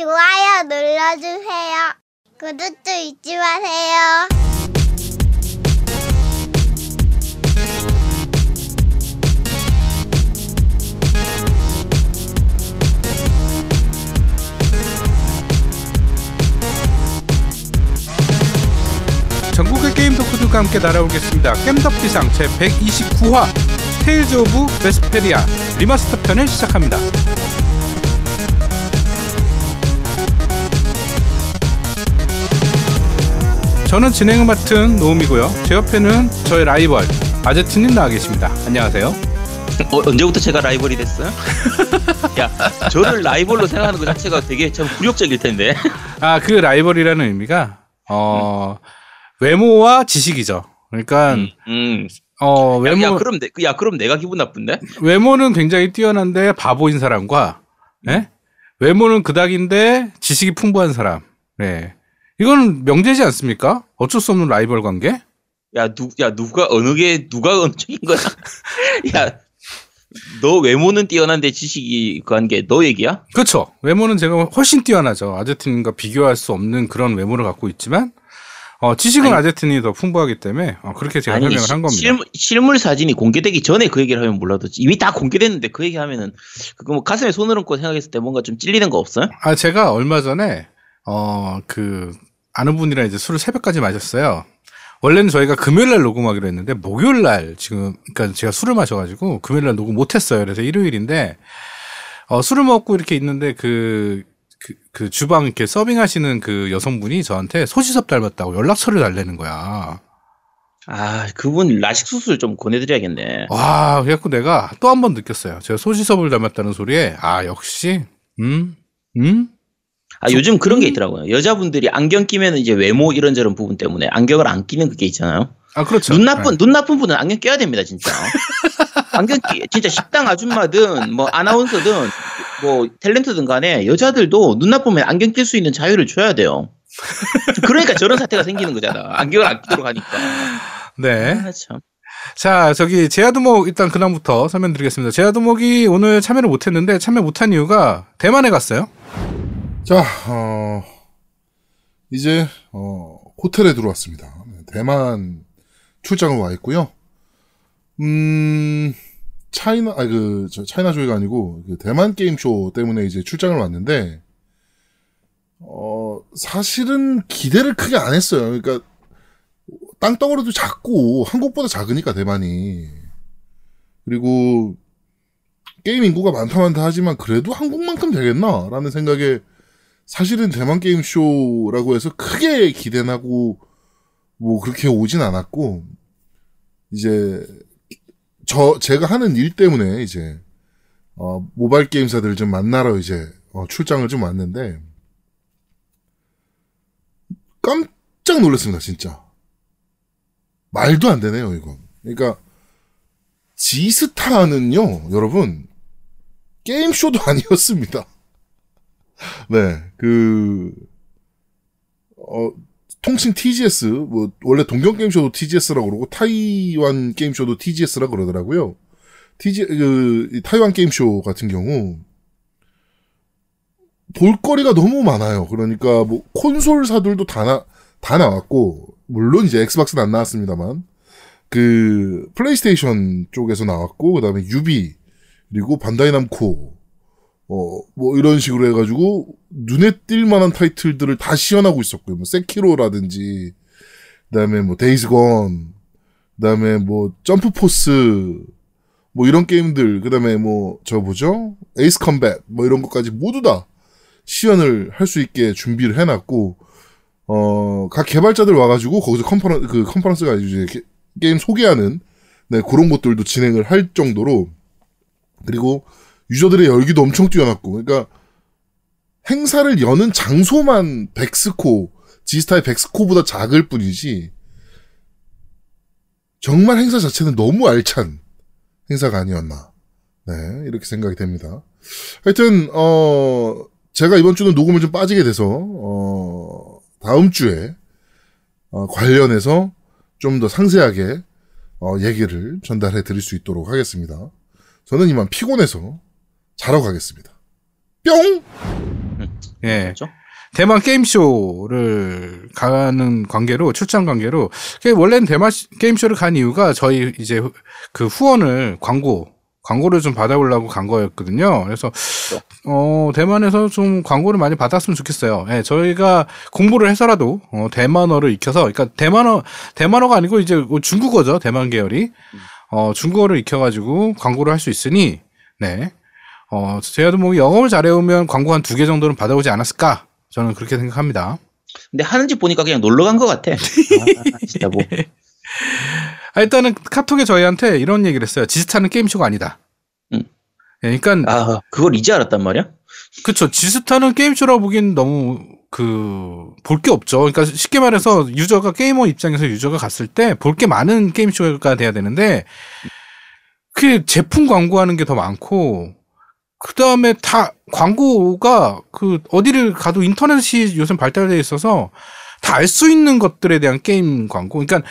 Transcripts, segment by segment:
좋아요 눌러주세요. 구독도 잊지 마세요. 덕후들과 함께 날아오겠습니다. 겜덕비상 제 129화 테일즈 오브 베스페리아 리마스터 편을 시작합니다. 저는 진행을 맡은 노움이고요. 제 옆에는 저의 라이벌 아제트님 나와 계십니다. 안녕하세요. 어, 언제부터 제가 라이벌이 됐어요? 야, 저를 라이벌로 생각하는 것 자체가 되게 참 굴욕적일 텐데. 아, 그 라이벌이라는 의미가 어 외모와 지식이죠. 그러니까 음, 음. 어 야, 외모 야, 그럼 내, 야, 그럼 내가 기분 나쁜데? 외모는 굉장히 뛰어난데 바보인 사람과 예? 외모는 그닥인데 지식이 풍부한 사람. 네. 이건 명제지 않습니까? 어쩔 수 없는 라이벌 관계? 야, 누, 야, 누가 어느 게 누가 어느 쪽인 거야? 야, 너 외모는 뛰어난데 지식이 게너 얘기야? 그렇죠. 외모는 제가 훨씬 뛰어나죠. 아제트님과 비교할 수 없는 그런 외모를 갖고 있지만 어, 지식은 아니, 아제트님이 더 풍부하기 때문에 어, 그렇게 제가 설명을 한 겁니다. 실물, 실물 사진이 공개되기 전에 그 얘기를 하면 몰라도 이미 다 공개됐는데 그 얘기 하면은 그거 뭐 가슴에 손을 얹고 생각했을 때 뭔가 좀 찔리는 거 없어요? 아, 제가 얼마 전에, 어, 그, 아는 분이랑 이제 술을 새벽까지 마셨어요. 원래는 저희가 금요일 날 녹음하기로 했는데, 목요일 날 지금, 그니까 제가 술을 마셔가지고, 금요일 날 녹음 못했어요. 그래서 일요일인데, 어, 술을 먹고 이렇게 있는데, 그, 그, 그 주방 이렇게 서빙하시는 그 여성분이 저한테 소지섭 닮았다고 연락처를 달래는 거야. 아, 그분 라식 수술 좀 권해드려야겠네. 와, 그래갖고 내가 또 한 번 느꼈어요. 제가 소지섭을 닮았다는 소리에, 아, 역시, 음, 음? 아, 요즘 그런 게 있더라고요. 여자분들이 안경 끼면 이제 외모 이런저런 부분 때문에 안경을 안 끼는 그게 있잖아요. 아, 그렇죠. 눈 나쁜, 눈 나쁜 분은 안경 껴야 됩니다, 진짜. 안경 끼, 진짜 식당 아줌마든, 뭐, 아나운서든, 뭐, 탤런트든 간에 여자들도 눈 나쁘면 안경 낄 수 있는 자유를 줘야 돼요. 그러니까 저런 사태가 생기는 거잖아. 안경을 안 끼도록 하니까. 네. 아, 참. 자, 저기 제아두목 일단 근황부터 설명드리겠습니다. 제아두목이 오늘 참여를 못했는데 참여 못한 이유가 대만에 갔어요. 자, 어, 이제, 어, 호텔에 들어왔습니다. 대만 출장을 와 있고요. 음, 차이나, 아니, 그, 저, 차이나 조이가 아니고, 그 대만 게임 쇼 때문에 이제 출장을 왔는데, 어, 사실은 기대를 크게 안 했어요. 그러니까, 땅덩어리도 작고, 한국보다 작으니까, 대만이. 그리고, 게임 인구가 많다 많다 하지만, 그래도 한국만큼 되겠나? 라는 생각에, 사실은 대만 게임 쇼라고 해서 크게 기대나고 뭐 그렇게 오진 않았고 이제 저 제가 하는 일 때문에 이제 어 모바일 게임사들 좀 만나러 이제 어 출장을 좀 왔는데 깜짝 놀랐습니다 진짜. 말도 안 되네요 이건 그러니까 지스타는요 여러분. 게임 쇼도 아니었습니다. 네, 그, 어, 통칭 TGS, 뭐, 원래 동경 게임쇼도 TGS라고 그러고, 타이완 게임쇼도 TGS라고 그러더라고요. TG, 그, 타이완 게임쇼 같은 경우, 볼거리가 너무 많아요. 그러니까, 뭐, 콘솔사들도 다 나, 다 나왔고, 물론 이제 엑스박스는 안 나왔습니다만, 그, 플레이스테이션 쪽에서 나왔고, 그 다음에 유비, 그리고 반다이 남코, 어, 뭐 이런 식으로 해가지고 눈에 띌 만한 타이틀들을 다 시연하고 있었고요. 뭐 세키로라든지 그다음에 뭐 데이즈 건 그다음에 뭐 점프 포스 뭐 이런 게임들 그다음에 뭐 저 뭐죠? 에이스 컴뱃 뭐 이런 것까지 모두 다 시연을 할 수 있게 준비를 해놨고 어 각 개발자들 와가지고 거기서 컨퍼런 그 컨퍼런스가 이제 게, 게임 소개하는 네 그런 것들도 진행을 할 정도로 그리고 유저들의 열기도 엄청 뛰어났고, 그러니까 행사를 여는 장소만 백스코, 지스타의 백스코보다 작을 뿐이지, 정말 행사 자체는 너무 알찬 행사가 아니었나. 네, 이렇게 생각이 됩니다. 하여튼, 어, 제가 이번 주는 녹음을 좀 빠지게 돼서, 어, 다음 주에, 어, 관련해서 좀 더 상세하게, 어, 얘기를 전달해 드릴 수 있도록 하겠습니다. 저는 이만 피곤해서 자러 가겠습니다. 뿅! 예. 그렇죠? 대만 게임쇼를 가는 관계로 출장 관계로 원래는 대만 시- 게임쇼를 간 이유가 저희 이제 후- 그 후원을 광고 광고를 좀 받아보려고 간 거였거든요. 그래서 어 대만에서 좀 광고를 많이 받았으면 좋겠어요. 예, 저희가 공부를 해서라도 어 대만어를 익혀서 그러니까 대만어 대만어가 아니고 이제 뭐 중국어죠. 대만 계열이 어 중국어를 익혀 가지고 광고를 할 수 있으니 네. 어, 제가 뭐 영어를 잘해오면 광고 한 두 개 정도는 받아오지 않았을까? 저는 그렇게 생각합니다. 근데 하는지 보니까 그냥 놀러 간 것 같아. 아, 진짜 뭐. 아, 일단은 카톡에 저희한테 이런 얘기를 했어요. 지스타는 게임쇼가 아니다. 음. 예, 그러니까 아, 그걸 이제 알았단 말이야? 그쵸. 지스타는 게임쇼라고 보기엔 너무 그 볼 게 없죠. 그러니까 쉽게 말해서 유저가 게이머 입장에서 유저가 갔을 때 볼 게 많은 게임쇼가 돼야 되는데 그 제품 광고하는 게 더 많고 그 다음에 다 광고가 그 어디를 가도 인터넷이 요즘 발달돼 있어서 다 알 수 있는 것들에 대한 게임 광고. 그러니까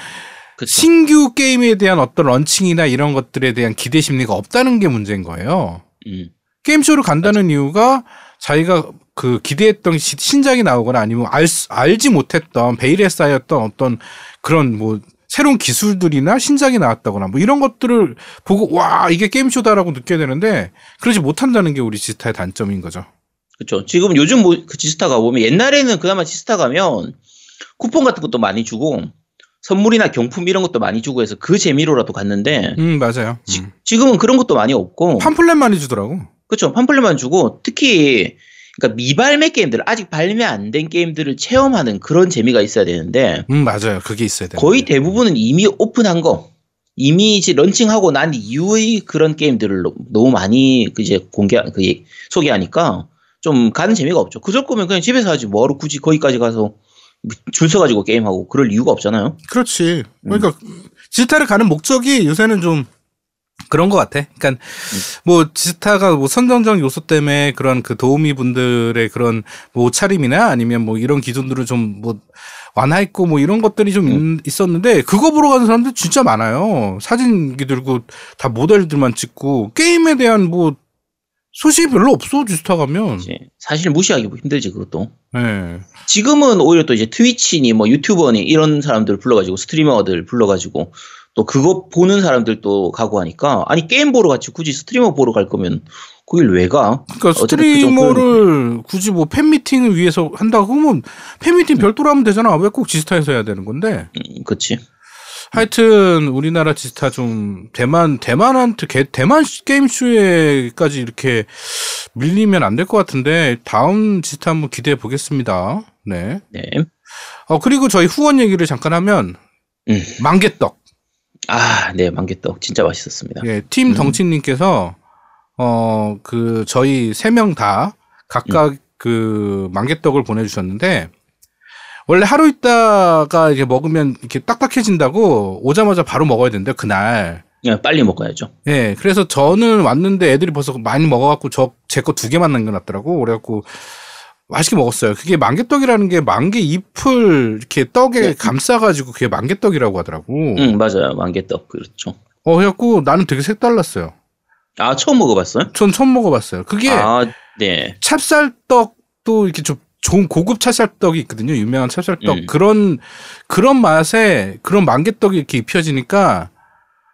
그쵸. 신규 게임에 대한 어떤 런칭이나 이런 것들에 대한 기대 심리가 없다는 게 문제인 거예요. 음. 게임쇼를 간다는 이유가 자기가 그 기대했던 시- 신작이 나오거나 아니면 알, 수- 알지 못했던 베일에 쌓였던 어떤 그런 뭐 새로운 기술들이나 신작이 나왔다거나 뭐 이런 것들을 보고 와 이게 게임쇼다라고 느껴야 되는데 그러지 못한다는 게 우리 지스타의 단점인 거죠. 그쵸. 지금 요즘 뭐, 그 지스타 가 보면 옛날에는 그나마 지스타 가면 쿠폰 같은 것도 많이 주고 선물이나 경품 이런 것도 많이 주고 해서 그 재미로라도 갔는데 음 맞아요. 지, 음. 금은 그런 것도 많이 없고 팜플렛 많이 주더라고. 그쵸. 팜플렛만 주고 특히 그러니까 미발매 게임들 아직 발매 안 된 게임들을 체험하는 그런 재미가 있어야 되는데 음 맞아요. 그게 있어야 돼. 거의 대부분은 이미 오픈한 거 이미 이제 런칭하고 난 이후의 그런 게임들을 너- 너무 많이 그 이제 공개 그 예- 소개하니까 좀 가는 재미가 없죠. 그럴 거면 그냥 집에서 하지 뭐하러 굳이 거기까지 가서 줄 서가지고 게임하고 그럴 이유가 없잖아요. 그렇지. 음. 그러니까 지스타를 가는 목적이 요새는 좀 그런 것 같아. 그러니까 음. 뭐 지스타가 뭐 선정적 요소 때문에 그런 그 도우미 분들의 그런 뭐 옷차림이나 아니면 뭐 이런 기준들을 좀 뭐 완화했고 뭐 이런 것들이 좀 음. 있, 었는데 그거 보러 가는 사람들 진짜 많아요. 사진기 들고 다 모델들만 찍고 게임에 대한 뭐 소식이 별로 없어 지스타 가면. 사실 무시하기 힘들지 그것도. 네. 지금은 오히려 또 이제 트위치니 뭐 유튜버니 이런 사람들 불러가지고 streamer들 불러가지고 또 그거 보는 사람들도 가고 하니까 아니 게임 보러 같이 굳이 스트리머 보러 갈 거면 거길 왜 가? 그러니까 streamer를 굳이 뭐 팬미팅을 위해서 한다고 하면 팬미팅 별도로 하면 되잖아. 왜 꼭 지스타에서 해야 되는 건데? 음, 그치. 하여튼 우리나라 지스타 좀 대만 대만한테 개- 대만 게임 쇼에까지 이렇게 밀리면 안 될 것 같은데 다음 지스타 한번 기대해 보겠습니다. 네. 네. 어 그리고 저희 후원 얘기를 잠깐 하면 음. 만개떡. 아, 네, 만개떡 진짜 맛있었습니다. 예, 팀 음. 덩치님께서 어그 저희 세 명 다 각각 그 만개떡을 보내주셨는데 원래 하루 있다가 이게 먹으면 이렇게 딱딱해진다고 오자마자 바로 먹어야 된대요 그날. 그냥 빨리 먹어야죠. 예, 그래서 저는 왔는데 애들이 벌써 많이 먹어갖고 저 제 거 두 개만 남겨놨더라고. 그래갖고 맛있게 먹었어요. 그게 만개떡이라는 게 만개 잎을 이렇게 떡에 네. 감싸가지고 그게 만개떡이라고 하더라고. 응, 맞아요. 만개떡 그렇죠. 어, 그래갖고 나는 되게 색달랐어요. 아, 처음 먹어봤어요? 전 처음 먹어봤어요. 그게 아, 네. 찹쌀떡도 이렇게 좀 좋은 고급 찹쌀떡이 있거든요. 유명한 찹쌀떡. 음. 그런, 그런 맛에 그런 만개떡이 이렇게 입혀지니까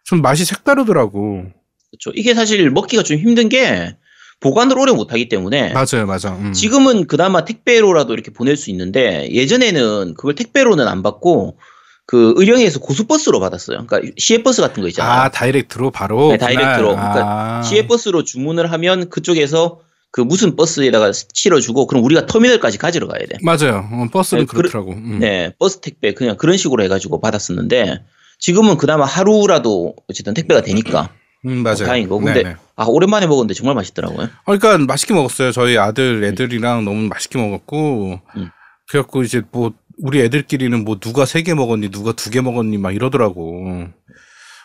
좀 맛이 색다르더라고. 그렇죠. 이게 사실 먹기가 좀 힘든 게 보관을 오래 못하기 때문에 맞아요, 맞아. 음. 지금은 그나마 택배로라도 이렇게 보낼 수 있는데 예전에는 그걸 택배로는 안 받고 그 의령에서 고속버스로 받았어요. 그러니까 시외버스 같은 거 있잖아요. 아, 다이렉트로 바로? 네, 다이렉트로. 그러니까 아. 시외버스로 주문을 하면 그쪽에서 그 무슨 버스에다가 실어주고 그럼 우리가 터미널까지 가지러 가야 돼. 맞아요. 어, 버스는 네, 그렇더라고. 음. 네, 버스 택배 그냥 그런 식으로 해가지고 받았었는데 지금은 그나마 하루라도 어쨌든 택배가 되니까 음, 맞아요. 다행인 거고. 근데 네네. 아 오랜만에 먹었는데 정말 맛있더라고요. 어, 그러니까 맛있게 먹었어요. 저희 아들 애들이랑 너무 맛있게 먹었고 음. 그래갖고 이제 뭐 우리 애들끼리는 뭐 누가 세 개 먹었니 누가 두 개 먹었니 막 이러더라고.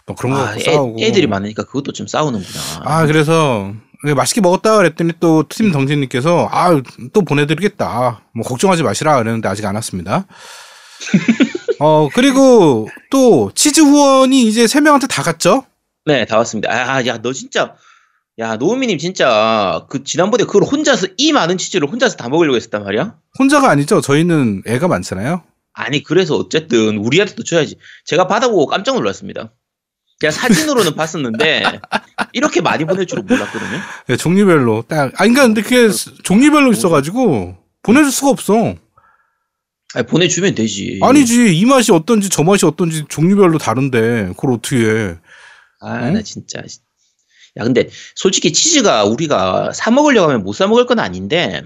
막 그런 거 아, 애, 싸우고. 애들이 많으니까 그것도 좀 싸우는구나. 아 그래서 맛있게 먹었다 그랬더니 또 팀 덩진님께서 아 또 보내드리겠다. 뭐 걱정하지 마시라 그랬는데 아직 안 왔습니다. 어 그리고 또 치즈 후원이 이제 세 명한테 다 갔죠? 네, 다 왔습니다. 아, 야, 너 진짜, 야, 노우미님 진짜 그 지난번에 그걸 혼자서 이 많은 치즈를 혼자서 다 먹으려고 했었단 말이야? 혼자가 아니죠. 저희는 애가 많잖아요. 아니 그래서 어쨌든 우리한테도 줘야지. 제가 받아보고 깜짝 놀랐습니다. 제가 사진으로는 봤었는데 이렇게 많이 보낼 줄은 몰랐거든요. 네, 종류별로 딱. 아니 그러니까 근데 그게 종류별로 있어가지고 보내줄 수가 없어. 아니, 보내주면 되지. 아니지 이 맛이 어떤지 저 맛이 어떤지 종류별로 다른데 그걸 어떻게 해? 아, 응? 나 진짜. 야, 근데 솔직히 치즈가 우리가 사 먹으려고 하면 못 사 먹을 건 아닌데,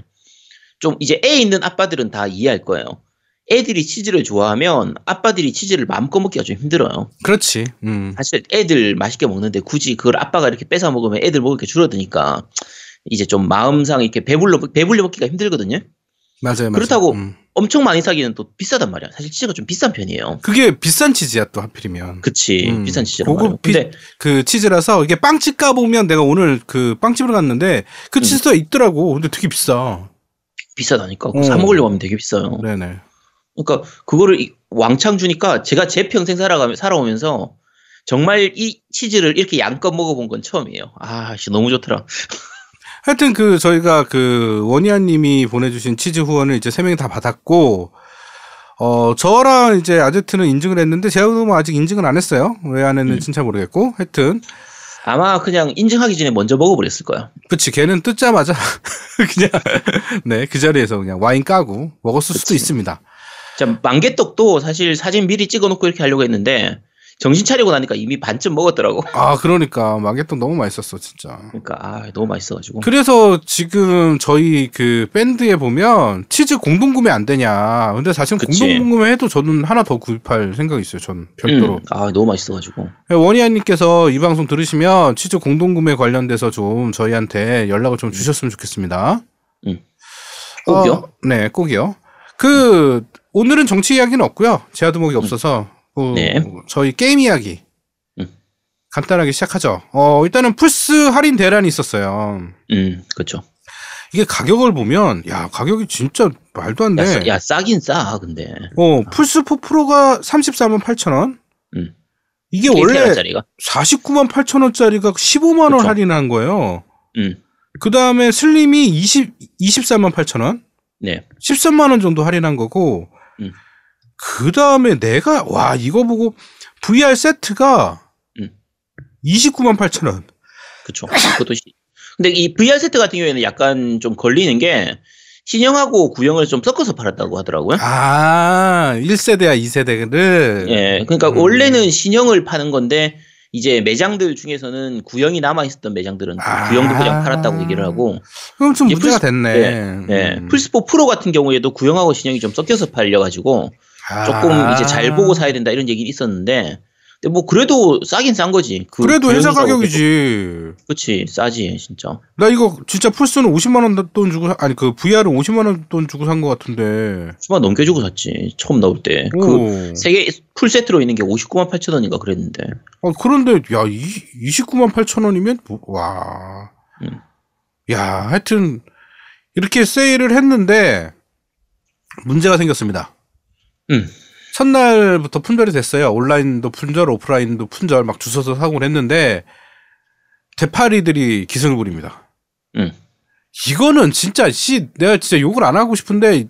좀 이제 애 있는 아빠들은 다 이해할 거예요. 애들이 치즈를 좋아하면 아빠들이 치즈를 마음껏 먹기가 좀 힘들어요. 그렇지. 음. 사실 애들 맛있게 먹는데 굳이 그걸 아빠가 이렇게 뺏어 먹으면 애들 먹을 게 줄어드니까 이제 좀 마음상 이렇게 배불러, 배불려 먹기가 힘들거든요. 맞아요. 맞아요. 그렇다고 음. 엄청 많이 사기는 또 비싸단 말이야. 사실 치즈가 좀 비싼 편이에요. 그게 비싼 치즈야 또 하필이면. 그치. 음. 비싼 말이야. 비- 근데 그 치즈라서 이게 빵집 가 보면 내가 오늘 그 빵집을 갔는데 그 음. 치즈가 있더라고. 근데 되게 비싸. 비싸다니까. 어. 사 먹으려고 하면 되게 비싸요. 네네. 그러니까 그거를 이- 왕창 주니까 제가 제 평생 살아가며 살아오면서 정말 이 치즈를 이렇게 양껏 먹어본 건 처음이에요. 아, 씨 너무 좋더라. 하여튼 그 저희가 그 원희아님이 보내주신 치즈 후원을 이제 세 명이 다 받았고 어 저랑 이제 아제트는 인증을 했는데 제가 뭐 아직 인증은 안 했어요. 왜 안 했는지 는잘 모르겠고 하여튼 아마 그냥 인증하기 전에 먼저 먹어버렸을 거야. 그치 걔는 뜯자마자 그냥 네 그 자리에서 그냥 와인 까고 먹었을 수도 그치. 있습니다. 자, 만개떡도 사실 사진 미리 찍어놓고 이렇게 하려고 했는데 정신 차리고 나니까 이미 반쯤 먹었더라고. 아 그러니까 마개떡 너무 맛있었어 진짜. 그러니까 아, 너무 맛있어가지고. 그래서 지금 저희 그 밴드에 보면 치즈 공동 구매 안 되냐. 근데 사실 그치. 공동 구매 해도 저는 하나 더 구입할 생각이 있어요. 전 별도로. 음, 아, 너무 맛있어가지고. 원희아님께서 이 방송 들으시면 치즈 공동 구매 관련돼서 좀 저희한테 연락을 좀 주셨으면 좋겠습니다. 음. 꼭이요? 어, 네, 꼭이요. 그 오늘은 정치 이야기는 없고요. 제아두목이 없어서 그 네. 저희 게임 이야기 음. 간단하게 시작하죠. 어 일단은 플스 할인 대란이 있었어요. 음, 그렇죠. 이게 가격을 보면 야 가격이 진짜 말도 안 돼. 야, 싸- 야, 싸긴 싸, 근데. 어 플스 4 프로가 34만 8천 원. 음. 이게 원래 1테라짜리가. 49만 8천 원짜리가 15만 원 그쵸. 할인한 거예요. 음, 그 다음에 슬림이 20 24만 8천 원, 네. 13만 원 정도 할인한 거고. 음. 그 다음에 내가 와 이거 보고 VR 세트가 음. 29만 8천 원. 그쵸. 그것도 시... 근데 이 VR 세트 같은 경우에는 약간 좀 걸리는 게 신형하고 구형을 좀 섞어서 팔았다고 하더라고요. 아 1세대야 2세대를. 예, 그러니까 음. 원래는 신형을 파는 건데 이제 매장들 중에서는 구형이 남아 있었던 매장들은 그 아. 구형도 그냥 팔았다고 얘기를 하고, 그럼 좀이 문제가 플스- 됐네. 예, 음. 플스4 프로 같은 경우에도 구형하고 신형이 좀 섞여서 팔려 가지고 조금 아. 이제 잘 보고 사야 된다 이런 얘기 있었는데, 근데 뭐 그래도 싸긴 싼 거지. 그 그래도 혜자 가격이지. 그렇지, 싸지 진짜. 나 이거 진짜 플스는 50만 원 돈 주고 사- 아니 그 VR은 50만 원 돈 주고 산것 같은데. 수만 넘겨주고 샀지 처음 나올 때. 그 오. 세개 풀 세트로 있는 게 59만 8천 원인가 그랬는데. 어, 그런데 야 이, 29만 8천 원이면 뭐, 와. 음. 야 하여튼 이렇게 세일을 했는데 문제가 생겼습니다. 음. 첫날부터 품절이 됐어요. 온라인도 품절, 오프라인도 품절 막 주워서 사고 했는데 대파리들이 기승을 부립니다. 음. 이거는 진짜 씨 내가 진짜 욕을 안 하고 싶은데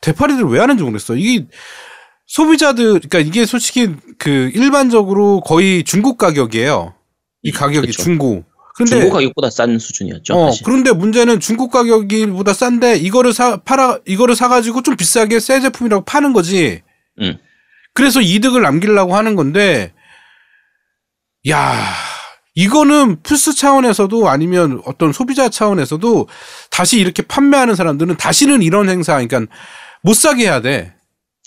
대파리들 왜 하는지 모르겠어. 이게 소비자들 그러니까 이게 솔직히 그 일반적으로 거의 중국 가격이에요. 이 가격이 그쵸. 중고. 근데 중고 가격보다 싼 수준이었죠. 어, 사실. 그런데 문제는 중국 가격이보다 싼데 이거를 사 팔아 이거를 사 가지고 좀 비싸게 새 제품이라고 파는 거지. 음. 그래서 이득을 남기려고 하는 건데 야, 이거는 플스 차원에서도 아니면 어떤 소비자 차원에서도 다시 이렇게 판매하는 사람들은 다시는 이런 행사 그러니까 못 사게 해야 돼.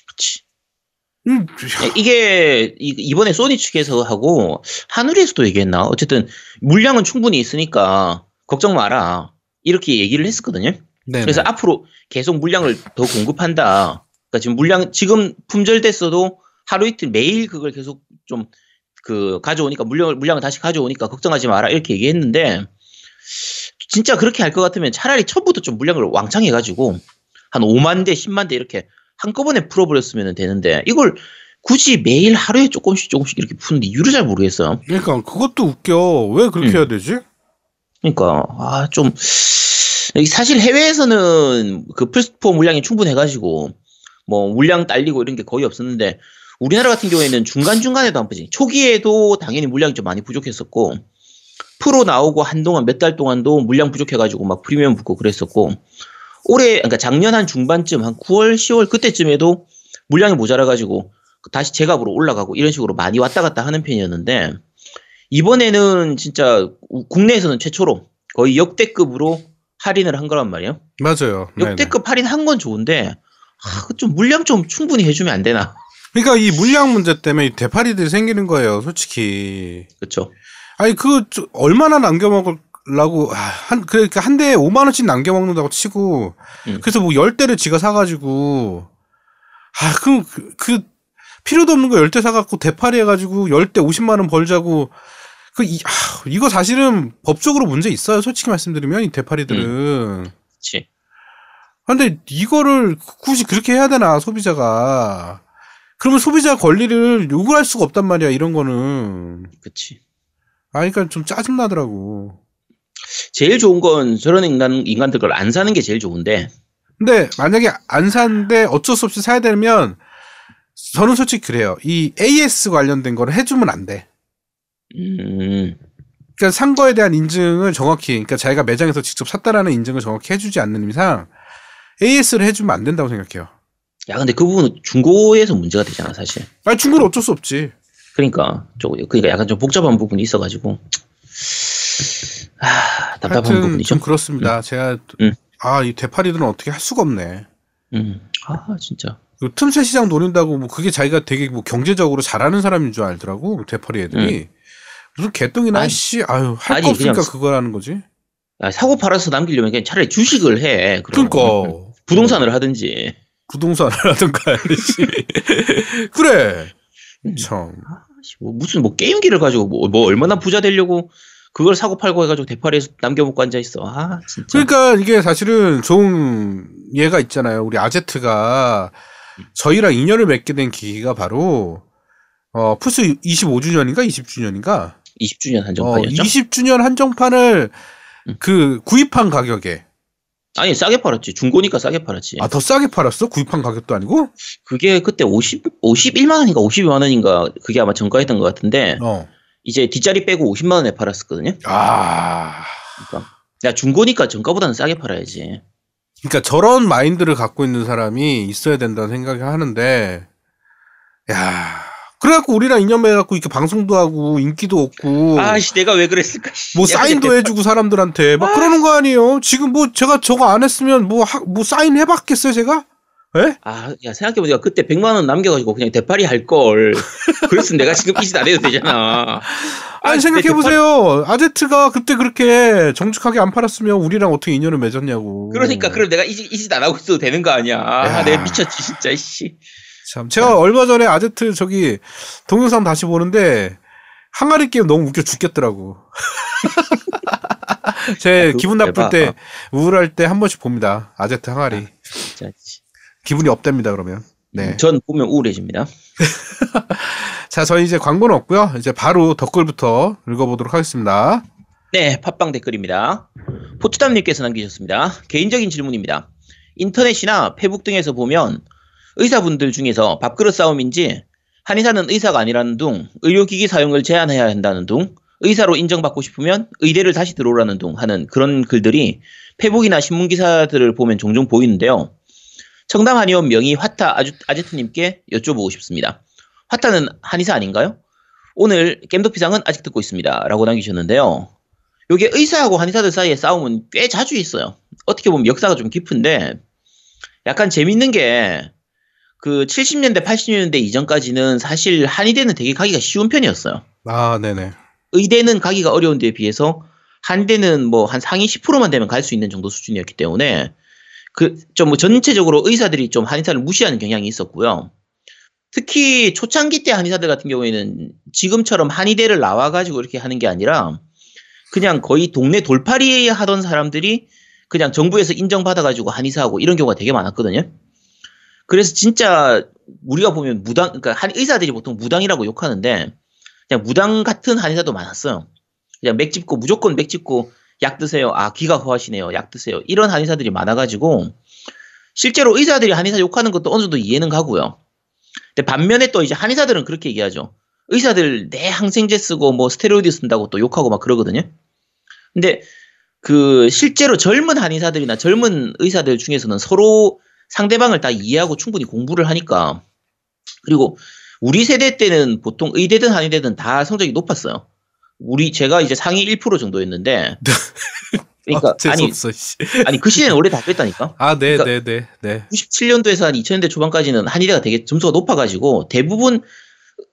그치. 음, 예, 이게 이- 이번에 소니 측에서 하고 하누리에서도 얘기했나? 어쨌든 물량은 충분히 있으니까 걱정 마라. 이렇게 얘기를 했었거든요. 네네. 그래서 앞으로 계속 물량을 더 공급한다. 그러니까 지금 물량 지금 품절됐어도 하루 이틀 매일 그걸 계속 좀 그 가져오니까 물량을 물량을 다시 가져오니까 걱정하지 마라 이렇게 얘기했는데 진짜 그렇게 할 것 같으면 차라리 처음부터 좀 물량을 왕창 해가지고 한 5만 대, 10만 대 이렇게 한꺼번에 풀어버렸으면 되는데 이걸 굳이 매일 하루에 조금씩 조금씩 이렇게 푸는 이유를 잘 모르겠어요. 그러니까 그것도 웃겨. 왜 그렇게 음. 해야 되지? 그러니까 아 좀 사실 해외에서는 그 플스4 물량이 충분해가지고 뭐 물량 딸리고 이런 게 거의 없었는데 우리나라 같은 경우에는 중간 중간에도 한 번씩 초기에도 당연히 물량이 좀 많이 부족했었고 프로 나오고 한동안 몇 달 동안도 물량 부족해가지고 막 프리미엄 붙고 그랬었고 올해 그러니까 작년 한 중반쯤 한 9월 10월 그때쯤에도 물량이 모자라가지고 다시 제값으로 올라가고 이런 식으로 많이 왔다 갔다 하는 편이었는데 이번에는 진짜 국내에서는 최초로 거의 역대급으로 할인을 한 거란 말이에요. 맞아요. 네네. 역대급 할인 한 건 좋은데 아, 좀 물량 좀 충분히 해주면 안 되나? 그러니까 이 물량 문제 때문에 이 대파리들이 생기는 거예요, 솔직히. 그렇죠. 아니 그 저, 얼마나 남겨 먹으 려고 아, 한 그러니까 한 대에 5만 원씩 남겨 먹는다고 치고 음. 그래서 뭐 10대를 지가 사 가지고 아, 그럼 그, 그 필요도 없는 거 10대 사 갖고 대파리 해 가지고 10대 50만 원 벌자고 그 이, 아, 이거 사실은 법적으로 문제 있어요. 솔직히 말씀드리면 이 대파리들은. 그렇지. 근데 이거를 굳이 그렇게 해야 되나 소비자가 그러면 소비자 권리를 요구할 수가 없단 말이야 이런 거는 그렇지. 아 그러니까 좀 짜증 나더라고 제일 좋은 건 저런 인간 인간들 걸 안 사는 게 제일 좋은데. 근데 만약에 안 사는데 어쩔 수 없이 사야 되면 저는 솔직히 그래요. 이 AS 관련된 거를 해주면 안 돼. 음, 그러니까 산 거에 대한 인증을 정확히 그러니까 자기가 매장에서 직접 샀다라는 인증을 정확히 해주지 않는 이상 AS를 해주면 안 된다고 생각해요. 야 근데 그 부분은 중고에서 문제가 되잖아 사실. 아니 중고는 어쩔 수 없지. 그러니까 저 그러니까 약간 좀 복잡한 부분이 있어가지고 아 답답한 하여튼 부분이죠. 좀 그렇습니다 제가 음. 아이 대파리들은 어떻게 할 수가 없네 음, 아 진짜. 그 틈새 시장 노린다고 뭐 그게 자기가 되게 뭐 경제적으로 잘하는 사람인 줄 알더라고 대파리 애들이 무슨 개똥이나 아니, 씨 아유 할 거 없으니까 그냥 그거라는 거지 아, 사고 팔아서 남기려면 그냥 차라리 주식을 해. 그러니까 부동산을 하든지. 부동산을 하든가 씨 그래 음. 참 씨, 뭐 무슨 뭐 게임기를 가지고 뭐, 뭐 얼마나 부자 되려고 그걸 사고 팔고 해가지고 대파리에서 남겨먹고 앉아 있어. 아 진짜. 그러니까 이게 사실은 좋은 예가 있잖아요 우리 아제트가 저희랑 인연을 맺게 된 계기가 바로 어 플스 25주년인가 20주년인가 20주년 어, 한정판이었죠. 20주년 한정판을 음. 그 구입한 가격에 아니 싸게 팔았지. 중고니까 싸게 팔았지. 아 더 싸게 팔았어? 구입한 가격도 아니고? 그게 그때 50 51만 원인가 52만 원인가 그게 아마 정가였던 것 같은데 어. 이제 뒷자리 빼고 50만 원에 팔았었거든요. 아. 그러니까 야 중고니까 정가보다는 싸게 팔아야지. 그러니까 저런 마인드를 갖고 있는 사람이 있어야 된다는 생각을 하는데, 야. 그래갖고 우리랑 인연 맺어갖고 이렇게 방송도 하고 인기도 없고 아씨 내가 왜 그랬을까? 씨. 뭐 야, 사인도 해주고 사람들한테 막 그러는 거 아니에요? 지금 뭐 제가 저거 안 했으면 뭐, 하, 뭐 사인 해봤겠어요 제가? 예? 아, 야, 생각해보니까 그때 100만 원 남겨가지고 그냥 대파리 할 걸. 그랬으면 내가 지금 이 짓 안 해도 되잖아. 아니 아, 생각해보세요 아제트가 그때 그렇게 정직하게 안 팔았으면 우리랑 어떻게 인연을 맺었냐고 그러니까, 그럼 내가 이 짓 안 하고 있어도 되는 거 아니야. 아, 야. 내가 미쳤지, 진짜, 씨. 참 제가 얼마 전에 아제트 저기 동영상 다시 보는데 항아리 게임 너무 웃겨 죽겠더라고. 제 아, 그 기분 나쁠 대박. 때 우울할 때 한 번씩 봅니다. 아제트 항아리. 진짜. 씨. 기분이 업됩니다 그러면. 네. 전 보면 우울해집니다. 자 저희 이제 광고는 없고요. 이제 바로 덧글부터 읽어보도록 하겠습니다. 네, 팟빵 댓글입니다. 포츠담님께서 남기셨습니다. 개인적인 질문입니다. 인터넷이나 페북 등에서 보면 의사분들 중에서 밥그릇 싸움인지 한의사는 의사가 아니라는 둥, 의료기기 사용을 제한해야 한다는 둥, 의사로 인정받고 싶으면 의대를 다시 들어오라는 둥 하는 그런 글들이 페북이나 신문기사들을 보면 종종 보이는데요. 청담 한의원 명의 화타 아주, 아제트님께 여쭤보고 싶습니다. 화타는 한의사 아닌가요? 오늘 겜덕비상은 아직 듣고 있습니다. 라고 남기셨는데요. 요게 의사하고 한의사들 사이의 싸움은 꽤 자주 있어요. 어떻게 보면 역사가 좀 깊은데 약간 재밌는 게 그 70년대, 80년대 이전까지는 사실 한의대는 되게 가기가 쉬운 편이었어요. 아 네네. 의대는 가기가 어려운 데에 비해서 한대는 뭐 한 상위 10%만 되면 갈 수 있는 정도 수준이었기 때문에 그좀 뭐 전체적으로 의사들이 좀 한의사를 무시하는 경향이 있었고요. 특히 초창기 때 한의사들 같은 경우에는 지금처럼 한의대를 나와가지고 이렇게 하는 게 아니라 그냥 거의 동네 돌팔이 하던 사람들이 그냥 정부에서 인정받아가지고 한의사하고 이런 경우가 되게 많았거든요. 그래서 진짜 우리가 보면 무당, 그러니까 한 의사들이 보통 무당이라고 욕하는데 그냥 무당 같은 한의사도 많았어요. 그냥 맥 짚고 무조건 맥 짚고 약 드세요. 아, 기가 허하시네요. 약 드세요. 이런 한의사들이 많아가지고, 실제로 의사들이 한의사 욕하는 것도 어느 정도 이해는 가고요. 근데 반면에 또 이제 한의사들은 그렇게 얘기하죠. 의사들 내 항생제 쓰고 뭐 스테로이드 쓴다고 또 욕하고 막 그러거든요. 근데 그 실제로 젊은 한의사들이나 젊은 의사들 중에서는 서로 상대방을 다 이해하고 충분히 공부를 하니까 그리고 우리 세대 때는 보통 의대든 한의대든 다 성적이 높았어요. 우리 제가 이제 상위 1% 정도였는데 그러니까 아, 아니. 아니 그 시대는 원래 다 그랬다니까. 아, 네, 그러니까- 네, 네, 네. 97년도에서 한 2000년대 초반까지는 한의대가 되게 점수가 높아가지고 대부분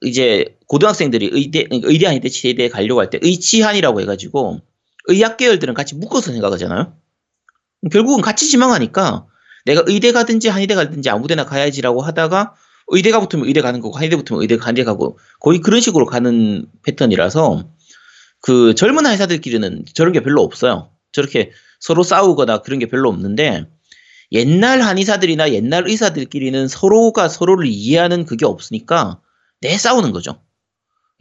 이제 고등학생들이 의대, 그러니까 의대 한의대 치대에 가려고 할 때 의치한이라고 해가지고 의학 계열들은 같이 묶어서 생각하잖아요. 결국은 같이 지망하니까 내가 의대 가든지 한의대 가든지 아무데나 가야지라고 하다가 의대가 붙으면 의대 가는 거고 한의대 붙으면 의대 한의대 가고 거의 그런 식으로 가는 패턴이라서 그 젊은 한의사들끼리는 저런 게 별로 없어요. 저렇게 서로 싸우거나 그런 게 별로 없는데 옛날 한의사들이나 옛날 의사들끼리는 서로가 서로를 이해하는 그게 없으니까 내 싸우는 거죠.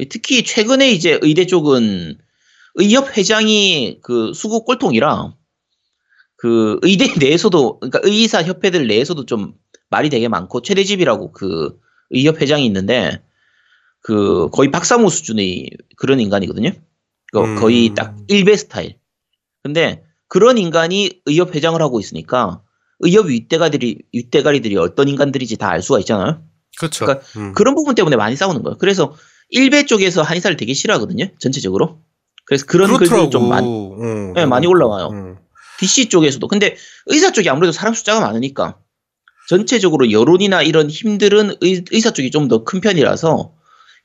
특히 최근에 이제 의대 쪽은 의협 회장이 그 수구 꼴통이라 그 의대 내에서도 그러니까 의사 협회들 내에서도 좀 말이 되게 많고 최대집이라고 그 의협 회장이 있는데 그 거의 박사모 수준의 그런 인간이거든요. 그 음. 거의 딱 일베 스타일. 근데 그런 인간이 의협 회장을 하고 있으니까 의협 윗대가들이 윗대가리들이 어떤 인간들인지 다 알 수가 있잖아요. 그렇죠. 그러니까 음. 그런 부분 때문에 많이 싸우는 거예요. 그래서 일베 쪽에서 한의사를 되게 싫어하거든요. 전체적으로. 그래서 그런 글들이 좀 많이 응, 네, 많이 올라와요. 응. DC 쪽에서도. 근데 의사 쪽이 아무래도 사람 숫자가 많으니까 전체적으로 여론이나 이런 힘들은 의, 의사 쪽이 좀 더 큰 편이라서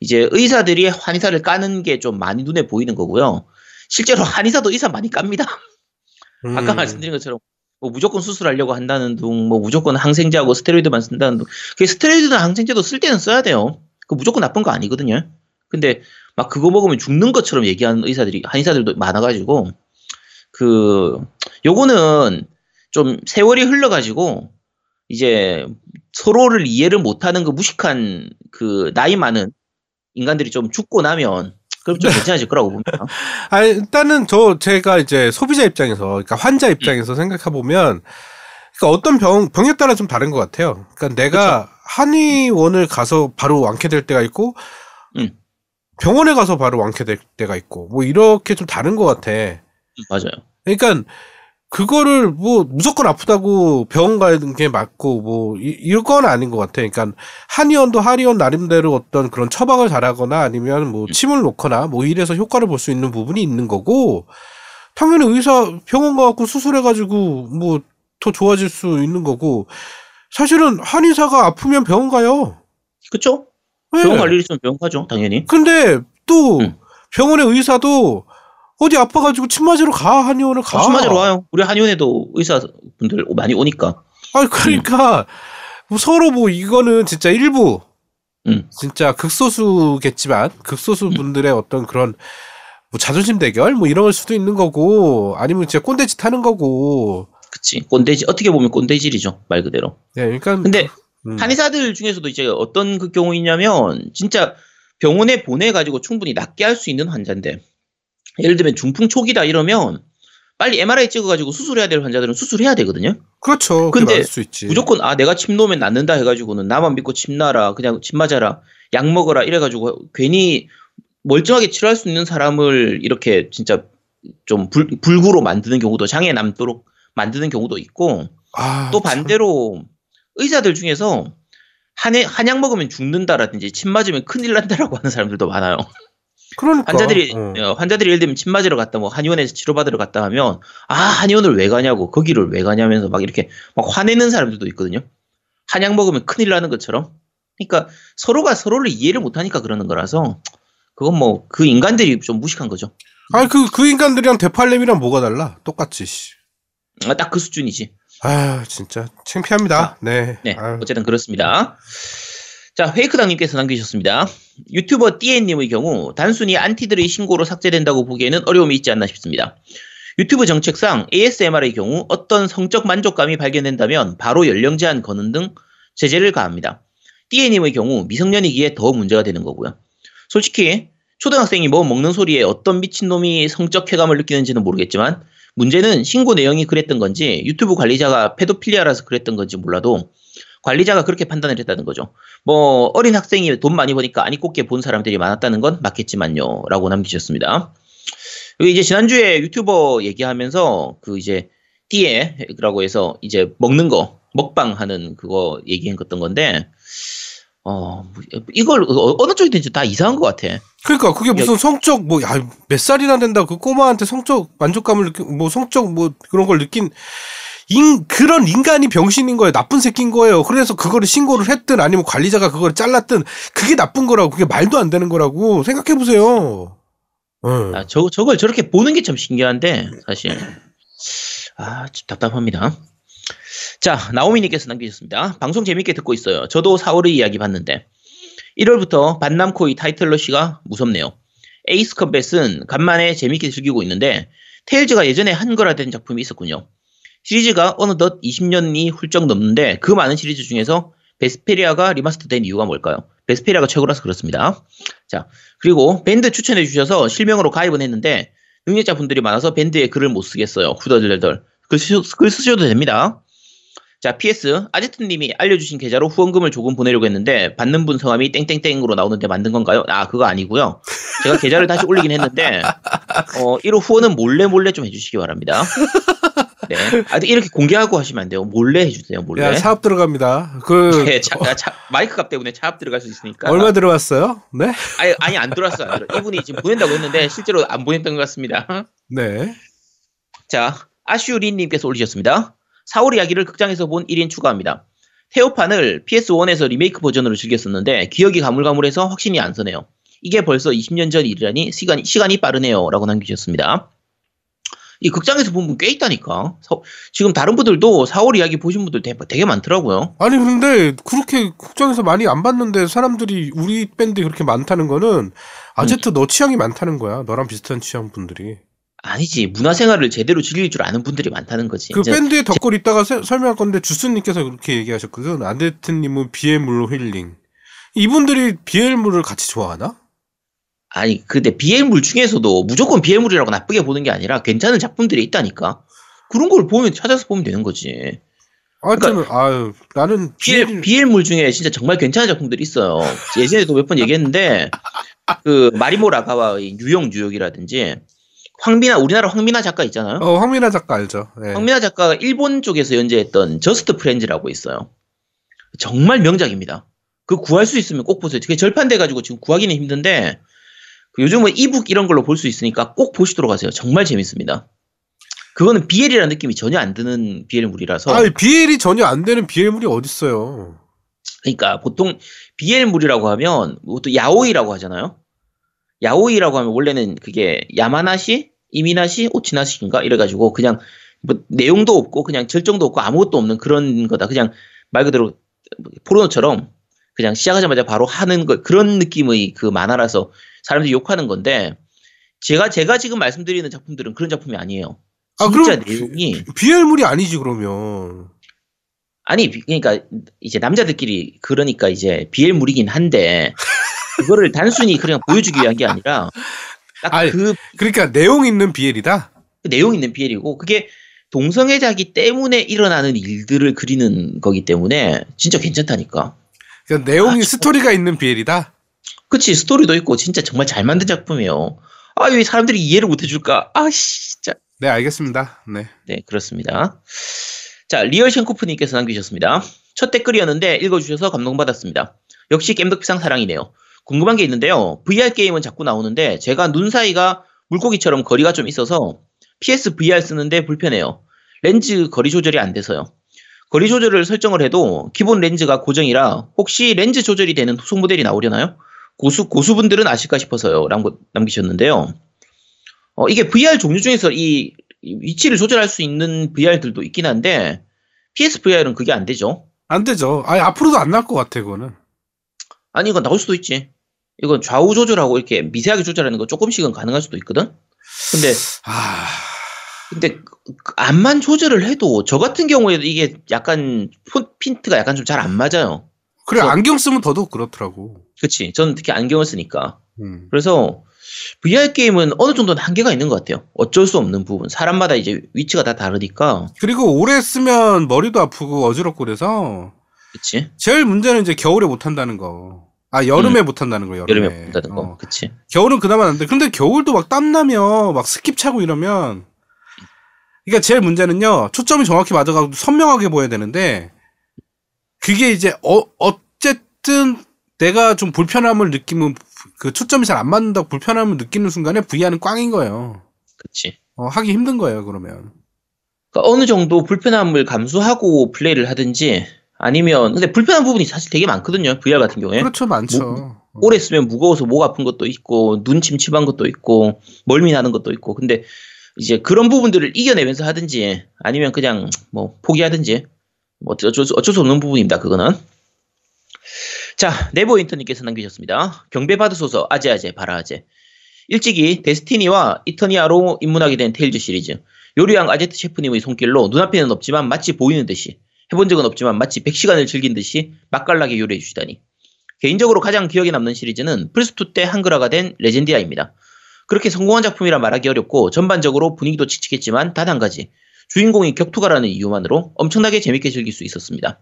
이제 의사들이 한의사를 까는 게 좀 많이 눈에 보이는 거고요. 실제로 한의사도 의사 많이 깝니다. 아까 음. 말씀드린 것처럼 뭐 무조건 수술하려고 한다는 둥, 뭐 무조건 항생제하고 스테로이드만 쓴다는 둥. 그 스테로이드나 항생제도 쓸 때는 써야 돼요. 그 무조건 나쁜 거 아니거든요. 근데 막 그거 먹으면 죽는 것처럼 얘기하는 의사들이 한의사들도 많아가지고 그 요거는 좀 세월이 흘러가지고 이제 서로를 이해를 못하는 그 무식한 그 나이 많은 인간들이 좀 죽고 나면 그럼 좀 괜찮아질 거라고 봅니다. 아, 일단은 저 제가 이제 소비자 입장에서, 그러니까 환자 입장에서 생각해 보면, 그러니까 어떤 병 병에 따라 좀 다른 것 같아요. 그러니까 내가 한의원을 가서 바로 완쾌될 때가 있고, 음. 병원에 가서 바로 완쾌될 때가 있고, 뭐 이렇게 좀 다른 것 같아. 맞아요. 그러니까 그거를 뭐 무조건 아프다고 병원 가는 게 맞고 뭐 이, 이건 아닌 것 같아. 그러니까 한의원도 한의원 나름대로 어떤 그런 처방을 잘하거나 아니면 뭐 침을 놓거나 뭐 이래서 효과를 볼 수 있는 부분이 있는 거고 당연히 의사 병원 가갖고 수술해가지고 뭐 더 좋아질 수 있는 거고 사실은 한의사가 아프면 병원 가요. 그쵸? 네. 병원 갈 일 있으면 병원 가죠, 당연히. 근데 또 음. 병원의 의사도 어디 아파가지고 침 맞으러 가 한의원을 가. 침 맞으러 와요. 우리 한의원에도 의사분들 많이 오니까. 아 그러니까 뭐 서로 뭐 이거는 진짜 일부 음. 진짜 극소수겠지만 극소수 분들의 어떤 그런 뭐 자존심 대결 뭐 이런 걸 수도 있는 거고 아니면 진짜 꼰대짓 하는 거고 그치. 꼰대질, 어떻게 보면 꼰대질이죠, 말 그대로. 네, 그러니까 근데 음. 한의사들 중에서도 이제 어떤 그 경우 있냐면, 진짜 병원에 보내 가지고 충분히 낫게 할 수 있는 환자인데, 예를 들면 중풍 초기다 이러면, 빨리 MRI 찍어가지고 수술해야 될 환자들은 수술해야 되거든요. 그렇죠. 근데. 무조건 아 내가 침 놓으면 낫는다 해가지고는 나만 믿고 침 놔라 그냥 침 맞아라 약 먹어라 이래가지고 괜히 멀쩡하게 치료할 수 있는 사람을 이렇게 진짜 좀 불, 불구로 만드는 경우도 장애 남도록 만드는 경우도 있고 아, 또 참. 반대로 의사들 중에서 한약 먹으면 죽는다라든지 침 맞으면 큰일 난다라고 하는 사람들도 많아요. 그러니까 환자들이 어. 어, 환자들이 예를 들면 침 맞으러 갔다 뭐 한의원에서 치료받으러 갔다 하면 아 한의원을 왜 가냐고 거기를 왜 가냐면서 막 이렇게 막 화내는 사람들도 있거든요. 한약 먹으면 큰일 나는 것처럼. 그러니까 서로가 서로를 이해를 못하니까 그러는 거라서 그건 뭐 그 인간들이 좀 무식한 거죠. 아니 그, 그 인간들이랑 대팔렘이랑 뭐가 달라? 똑같지, 씨. 딱그 수준이지. 아, 진짜 창피합니다. 네. 네, 아유. 어쨌든 그렇습니다. 자, 페이크당님께서 남기셨습니다. 유튜버 띠엔님의 경우 단순히 안티들의 신고로 삭제된다고 보기에는 어려움이 있지 않나 싶습니다. 유튜브 정책상 ASMR의 경우 어떤 성적 만족감이 발견된다면 바로 연령 제한 거는 등 제재를 가합니다. 띠엔님의 경우 미성년이기에 더 문제가 되는 거고요. 솔직히 초등학생이 뭐 먹는 소리에 어떤 미친놈이 성적 쾌감을 느끼는지는 모르겠지만 문제는 신고 내용이 그랬던 건지 유튜브 관리자가 페도필리아라서 그랬던 건지 몰라도 관리자가 그렇게 판단을 했다는 거죠. 뭐 어린 학생이 돈 많이 버니까 아니 꼽게 본 사람들이 많았다는 건 맞겠지만요. 라고 남기셨습니다. 여기 이제 지난주에 유튜버 얘기하면서 그 이제 띠에라고 해서 이제 먹는 거 먹방 하는 그거 얘기했던 건데 어 이걸 어- 어느 쪽이든지 다 이상한 것 같아. 그러니까 그게 무슨 성적 뭐 야 몇 살이나 된다 그 꼬마한테 성적 만족감을 느끼 뭐 성적 뭐 그런 걸 느낀 인 그런 인간이 병신인 거예요 나쁜 새끼인 거예요 그래서 그거를 신고를 했든 아니면 관리자가 그걸 잘랐든 그게 나쁜 거라고 그게 말도 안 되는 거라고 생각해 보세요. 어. 아, 저, 저걸 저렇게 보는 게 참 신기한데, 사실. 아, 좀 답답합니다. 자, 나오미님께서 남기셨습니다. 방송 재밌게 듣고 있어요. 저도 4월의 이야기 봤는데, 1월부터 반남코의 타이틀 러시가 무섭네요. 에이스 컴뱃은 간만에 재밌게 즐기고 있는데, 테일즈가 예전에 한 거라 된 작품이 있었군요. 시리즈가 어느덧 20년이 훌쩍 넘는데, 그 많은 시리즈 중에서 베스페리아가 리마스터된 이유가 뭘까요? 베스페리아가 최고라서 그렇습니다. 자, 그리고 밴드 추천해 주셔서 실명으로 가입은 했는데 능력자 분들이 많아서 밴드에 글을 못 쓰겠어요. 후덜덜덜. 글, 쓰, 글 쓰셔도 됩니다. 자, PS 아제트님이 알려주신 계좌로 후원금을 조금 보내려고 했는데 받는 분 성함이 땡땡땡으로 나오는데 만든 건가요? 아, 그거 아니고요. 제가 계좌를 다시 올리긴 했는데 어, 1호 후원은 몰래 몰래 좀 해주시기 바랍니다. 네. 아, 이렇게 공개하고 하시면 안 돼요. 몰래 해주세요. 몰래. 야 사업 들어갑니다. 그 네, 차, 아, 차- 마이크 값 때문에 차압 들어갈 수 있으니까. 얼마 들어왔어요? 네? 아니, 아니 안 들어왔어요. 안. 이분이 지금 보낸다고 했는데 실제로 안 보냈던 것 같습니다. 네. 자, 아슈린님께서 올리셨습니다. 4월 이야기를 극장에서 본 1인 추가합니다. 태오판을 PS1에서 리메이크 버전으로 즐겼었는데 기억이 가물가물해서 확신이 안 서네요. 이게 벌써 20년 전 일이라니 시간이, 시간이 빠르네요. 라고 남기셨습니다. 이 극장에서 본분꽤 있다니까. 서- 지금 다른 분들도 4월 이야기 보신 분들 되게, 되게 많더라고요. 아니 근데 그렇게 국장에서 많이 안 봤는데 사람들이 우리 밴드 그렇게 많다는 거는 아제트 너 취향이 많다는 거야. 너랑 비슷한 취향 분들이. 아니지. 문화생활을 제대로 즐길 줄 아는 분들이 많다는 거지. 그 밴드의 덧글 이따가 세- 설명할 건데 주스님께서 그렇게 얘기하셨거든. 아제트님은 비엘물로 힐링. 이분들이 비엘물을 같이 좋아하나? 아니, 근데 BL물 중에서도 무조건 BL물이라고 나쁘게 보는 게 아니라 괜찮은 작품들이 있다니까. 그런 걸 보면 찾아서 보면 되는 거지. 하여튼 아유 나는 BL BL물 중에 진짜 정말 괜찮은 작품들이 있어요. 예전에도 몇 번 얘기했는데, 그, 마리모 라가와의 뉴욕 뉴욕이라든지, 황미나, 우리나라 황미나 작가 있잖아요. 어 황미나 작가 알죠? 네. 황미나 작가가 일본 쪽에서 연재했던 Just Friends라고 있어요. 정말 명작입니다. 그 구할 수 있으면 꼭 보세요. 그게 절판돼 가지고 지금 구하기는 힘든데, 그 요즘은 e-book 이런 걸로 볼 수 있으니까 꼭 보시도록 하세요. 정말 재밌습니다. 그거는 BL이라는 느낌이 전혀 안 드는 BL물이라서. 아니 비엘이 전혀 안 되는 비엘물이 어딨어요? 그러니까 보통 BL물이라고 하면 뭐또 야오이라고 하잖아요. 야오이라고 하면 원래는 그게 야마나시, 이미나시, 오치나시인가 이래가지고 그냥 뭐 내용도 없고 그냥 절정도 없고 아무것도 없는 그런 거다. 그냥 말 그대로 포르노처럼 그냥 시작하자마자 바로 하는 거 그런 느낌의 그 만화라서 사람들이 욕하는 건데 제가 제가 지금 말씀드리는 작품들은 그런 작품이 아니에요. 아, 진짜 그럼 내용이 비엘물이 아니지 그러면. 아니, 비- 그러니까 이제 남자들끼리 그러니까 이제 BL물이긴 한데 그거를 단순히 그냥 보여주기 위한 게 아니라 딱 아니, 그 그러니까 내용 있는 비엘이다. 내용 있는 BL이고 그게 동성애자기 때문에 일어나는 일들을 그리는 거기 때문에 진짜 괜찮다니까. 그러니까 내용이 아, 스토리가 있는 BL이다. 그치 스토리도 있고 진짜 정말 잘 만든 작품이에요. 아 왜 사람들이 이해를 못 해줄까? 아씨 진짜. 네 알겠습니다. 네. 네, 그렇습니다. 자, 리얼 쉔코프님께서 남기셨습니다. 첫 댓글이었는데 읽어주셔서 감동받았습니다. 역시 겜덕비상 사랑이네요. 궁금한 게 있는데요. VR 게임은 자꾸 나오는데 제가 눈 사이가 물고기처럼 거리가 좀 있어서 PS VR 쓰는데 불편해요. 렌즈 거리 조절이 안 돼서요. 거리 조절을 설정을 해도 기본 렌즈가 고정이라 혹시 렌즈 조절이 되는 후속 모델이 나오려나요? 고수, 고수분들은 아실까 싶어서요. 라고 남기셨는데요. 어, 이게 VR 종류 중에서 이, 이 위치를 조절할 수 있는 VR들도 있긴 한데, PSVR은 그게 안 되죠. 안 되죠. 아니 앞으로도 안 나올 것 같아 그거는. 아니, 이건 나올 수도 있지. 이건 좌우 조절하고 이렇게 미세하게 조절하는 거 조금씩은 가능할 수도 있거든? 근데, 아 근데, 그 앞만 조절을 해도, 저 같은 경우에도 이게 약간, 폰, 핀트가 약간 좀 잘 안 맞아요. 그래 그래서- 안경 쓰면 더더욱 그렇더라고. 그치. 저는 특히 안경을 쓰니까. 음. 그래서, VR 게임은 어느 정도는 한계가 있는 것 같아요. 어쩔 수 없는 부분. 사람마다 이제 위치가 다 다르니까. 그리고 오래 쓰면 머리도 아프고 어지럽고 그래서 그치? 제일 문제는 이제 겨울에 못 한다는 거. 아 여름에 못 한다는 거 여름에. 여름에 본다는 거. 어. 그치? 겨울은 그나마 안 돼. 근데 겨울도 막 땀나며 막 습기 차고 이러면 그러니까 제일 문제는요. 초점이 정확히 맞아가지고 선명하게 보여야 되는데 그게 이제 어 어쨌든 내가 좀 불편함을 느끼면 그 초점이 잘 안 맞는다고 불편함을 느끼는 순간에 VR은 꽝인 거예요. 그치? 어, 하기 힘든 거예요, 그러면. 그러니까 어느 정도 불편함을 감수하고 플레이를 하든지 아니면 근데 불편한 부분이 사실 되게 많거든요. VR 같은 경우에. 그렇죠, 많죠. 뭐, 오래 쓰면 무거워서 목 아픈 것도 있고 눈 침침한 것도 있고 멀미 나는 것도 있고 근데 이제 그런 부분들을 이겨내면서 하든지 아니면 그냥 뭐 포기하든지 뭐 어쩔 수, 어쩔 수 없는 부분입니다. 그거는. 자, 네버 인터님께서 남기셨습니다. 경배 받으소서 아재아재 바라아재. 일찍이 데스티니와 이터니아로 입문하게 된 테일즈 시리즈. 요리왕 아제트 셰프님의 손길로 눈앞에는 없지만 마치 보이는 듯이 해본 적은 없지만 마치 100시간을 즐긴 듯이 맛깔나게 요리해 주시다니. 개인적으로 가장 기억에 남는 시리즈는 플스2 때 한글화가 된 레젠디아입니다. 그렇게 성공한 작품이라 말하기 어렵고 전반적으로 분위기도 칙칙했지만 단 한 가지. 주인공이 격투가라는 이유만으로 엄청나게 재밌게 즐길 수 있었습니다.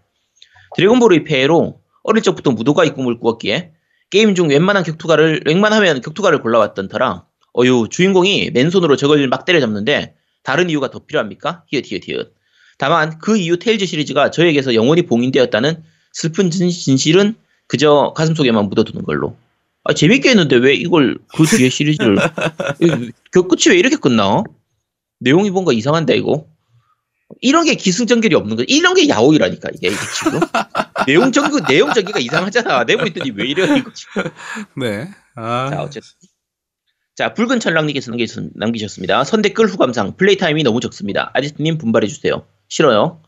드래곤볼의 폐해로 어릴 적부터 무도가의 꿈을 꾸었기에 게임 중 웬만한 격투가를 웬만하면 격투가를 골라왔던 터라 어유 주인공이 맨손으로 적을 막 때려잡는데 다른 이유가 더 필요합니까? 히읗 히읗 히읗 다만 그 이후 테일즈 시리즈가 저에게서 영원히 봉인되었다는 슬픈 진, 진실은 그저 가슴속에만 묻어두는 걸로 아 재밌게 했는데 왜 이걸 그 뒤에 시리즈를 이- 그 끝이 왜 이렇게 끝나? 내용이 뭔가 이상한데 이거 이런 게 기승전결이 없는 거 이런 게 야오이라니까 이게, 이게 지금. 내용 전개 내용 전개가 이상하잖아. 내고 있더니 왜 이래 이거 지금. 네. 아, 자 어쨌든. 자 붉은 천랑님께서 남기셨- 남기셨습니다. 선댓글 후감상 플레이 타임이 너무 적습니다. 아지트님 분발해 주세요. 싫어요.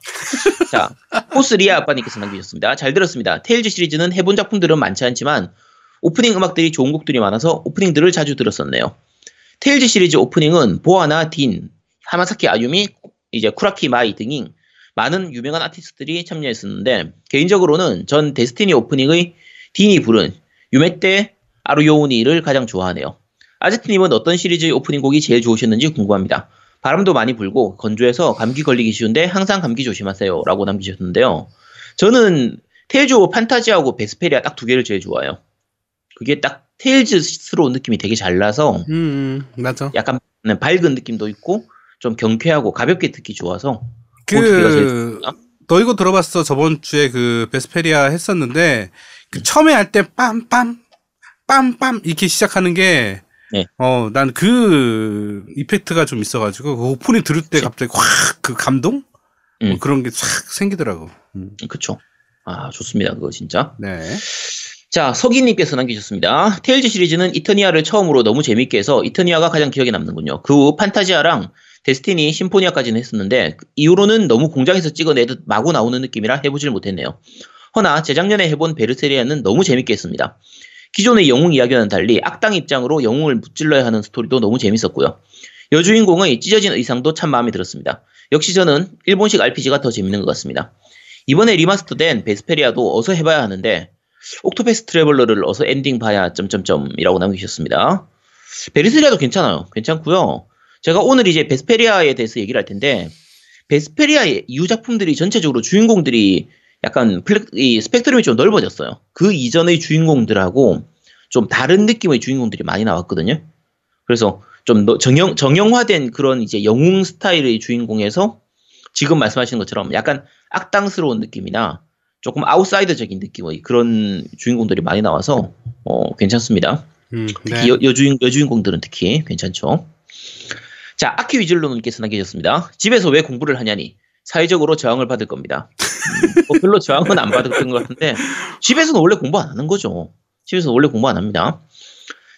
자 포스리아 아빠님께서 남기셨습니다. 잘 들었습니다. 테일즈 시리즈는 해본 작품들은 많지 않지만 오프닝 음악들이 좋은 곡들이 많아서 오프닝들을 자주 들었었네요. 테일즈 시리즈 오프닝은 보아나 딘 하마사키 아유미 이제 쿠라키 마이 등이 많은 유명한 아티스트들이 참여했었는데 개인적으로는 전 데스티니 오프닝의 딘이 부른 유메떼 아루요우니를 가장 좋아하네요. 아제트님은 어떤 시리즈의 오프닝 곡이 제일 좋으셨는지 궁금합니다. 바람도 많이 불고 건조해서 감기 걸리기 쉬운데 항상 감기 조심하세요. 라고 남기셨는데요. 저는 테일즈 오브 판타지하고 베스페리아 딱 두 개를 제일 좋아해요. 그게 딱 테일즈스러운 느낌이 되게 잘 나서 음, 음, 맞아. 약간 밝은 느낌도 있고 좀 경쾌하고 가볍게 듣기 좋아서 그 그. 너 이거 들어봤어? 저번 주에 그 베스페리아 했었는데, 그 처음에 할 때 빰빰, 빰빰 이렇게 시작하는 게, 네. 어, 난 그 이펙트가 좀 있어가지고, 그 오프닝 들을 때 갑자기 확 그 감동? 음. 뭐 그런 게 싹 생기더라고. 음, 그쵸. 아, 좋습니다. 그거 진짜. 네. 자, 서기님께서 남기셨습니다. 테일즈 시리즈는 이터니아를 처음으로 너무 재밌게 해서 이터니아가 가장 기억에 남는군요. 그 후 판타지아랑 데스티니, 심포니아까지는 했었는데 그 이후로는 너무 공장에서 찍어내듯 마구 나오는 느낌이라 해보질 못했네요. 허나 재작년에 해본 베르세리아는 너무 재밌게 했습니다. 기존의 영웅 이야기와는 달리 악당 입장으로 영웅을 무찔러야 하는 스토리도 너무 재밌었고요. 여주인공의 찢어진 의상도 참 마음에 들었습니다. 역시 저는 일본식 RPG가 더 재밌는 것 같습니다. 이번에 리마스터된 베스페리아도 어서 해봐야 하는데 옥토패스 트래블러를 어서 엔딩 봐야 점점점이라고 남기셨습니다. 베르세리아도 괜찮아요. 괜찮고요. 제가 오늘 이제 베스페리아에 대해서 얘기를 할 텐데 베스페리아의 이후 작품들이 전체적으로 주인공들이 약간 플렉, 이 스펙트럼이 좀 넓어졌어요. 그 이전의 주인공들하고 좀 다른 느낌의 주인공들이 많이 나왔거든요. 그래서 좀더 정형, 정형화된 그런 이제 영웅 스타일의 주인공에서 지금 말씀하시는 것처럼 약간 악당스러운 느낌이나 조금 아웃사이더적인 느낌의 그런 주인공들이 많이 나와서 어, 괜찮습니다. 음, 특히 네. 여, 여주인, 여주인공들은 특히 괜찮죠. 자, 아키 위즐로님께서 남겨주셨습니다. 집에서 왜 공부를 하냐니 사회적으로 저항을 받을 겁니다. 음, 뭐 별로 저항은 안 받았던 것 같은데 집에서는 원래 공부 안 하는 거죠. 집에서는 원래 공부 안 합니다.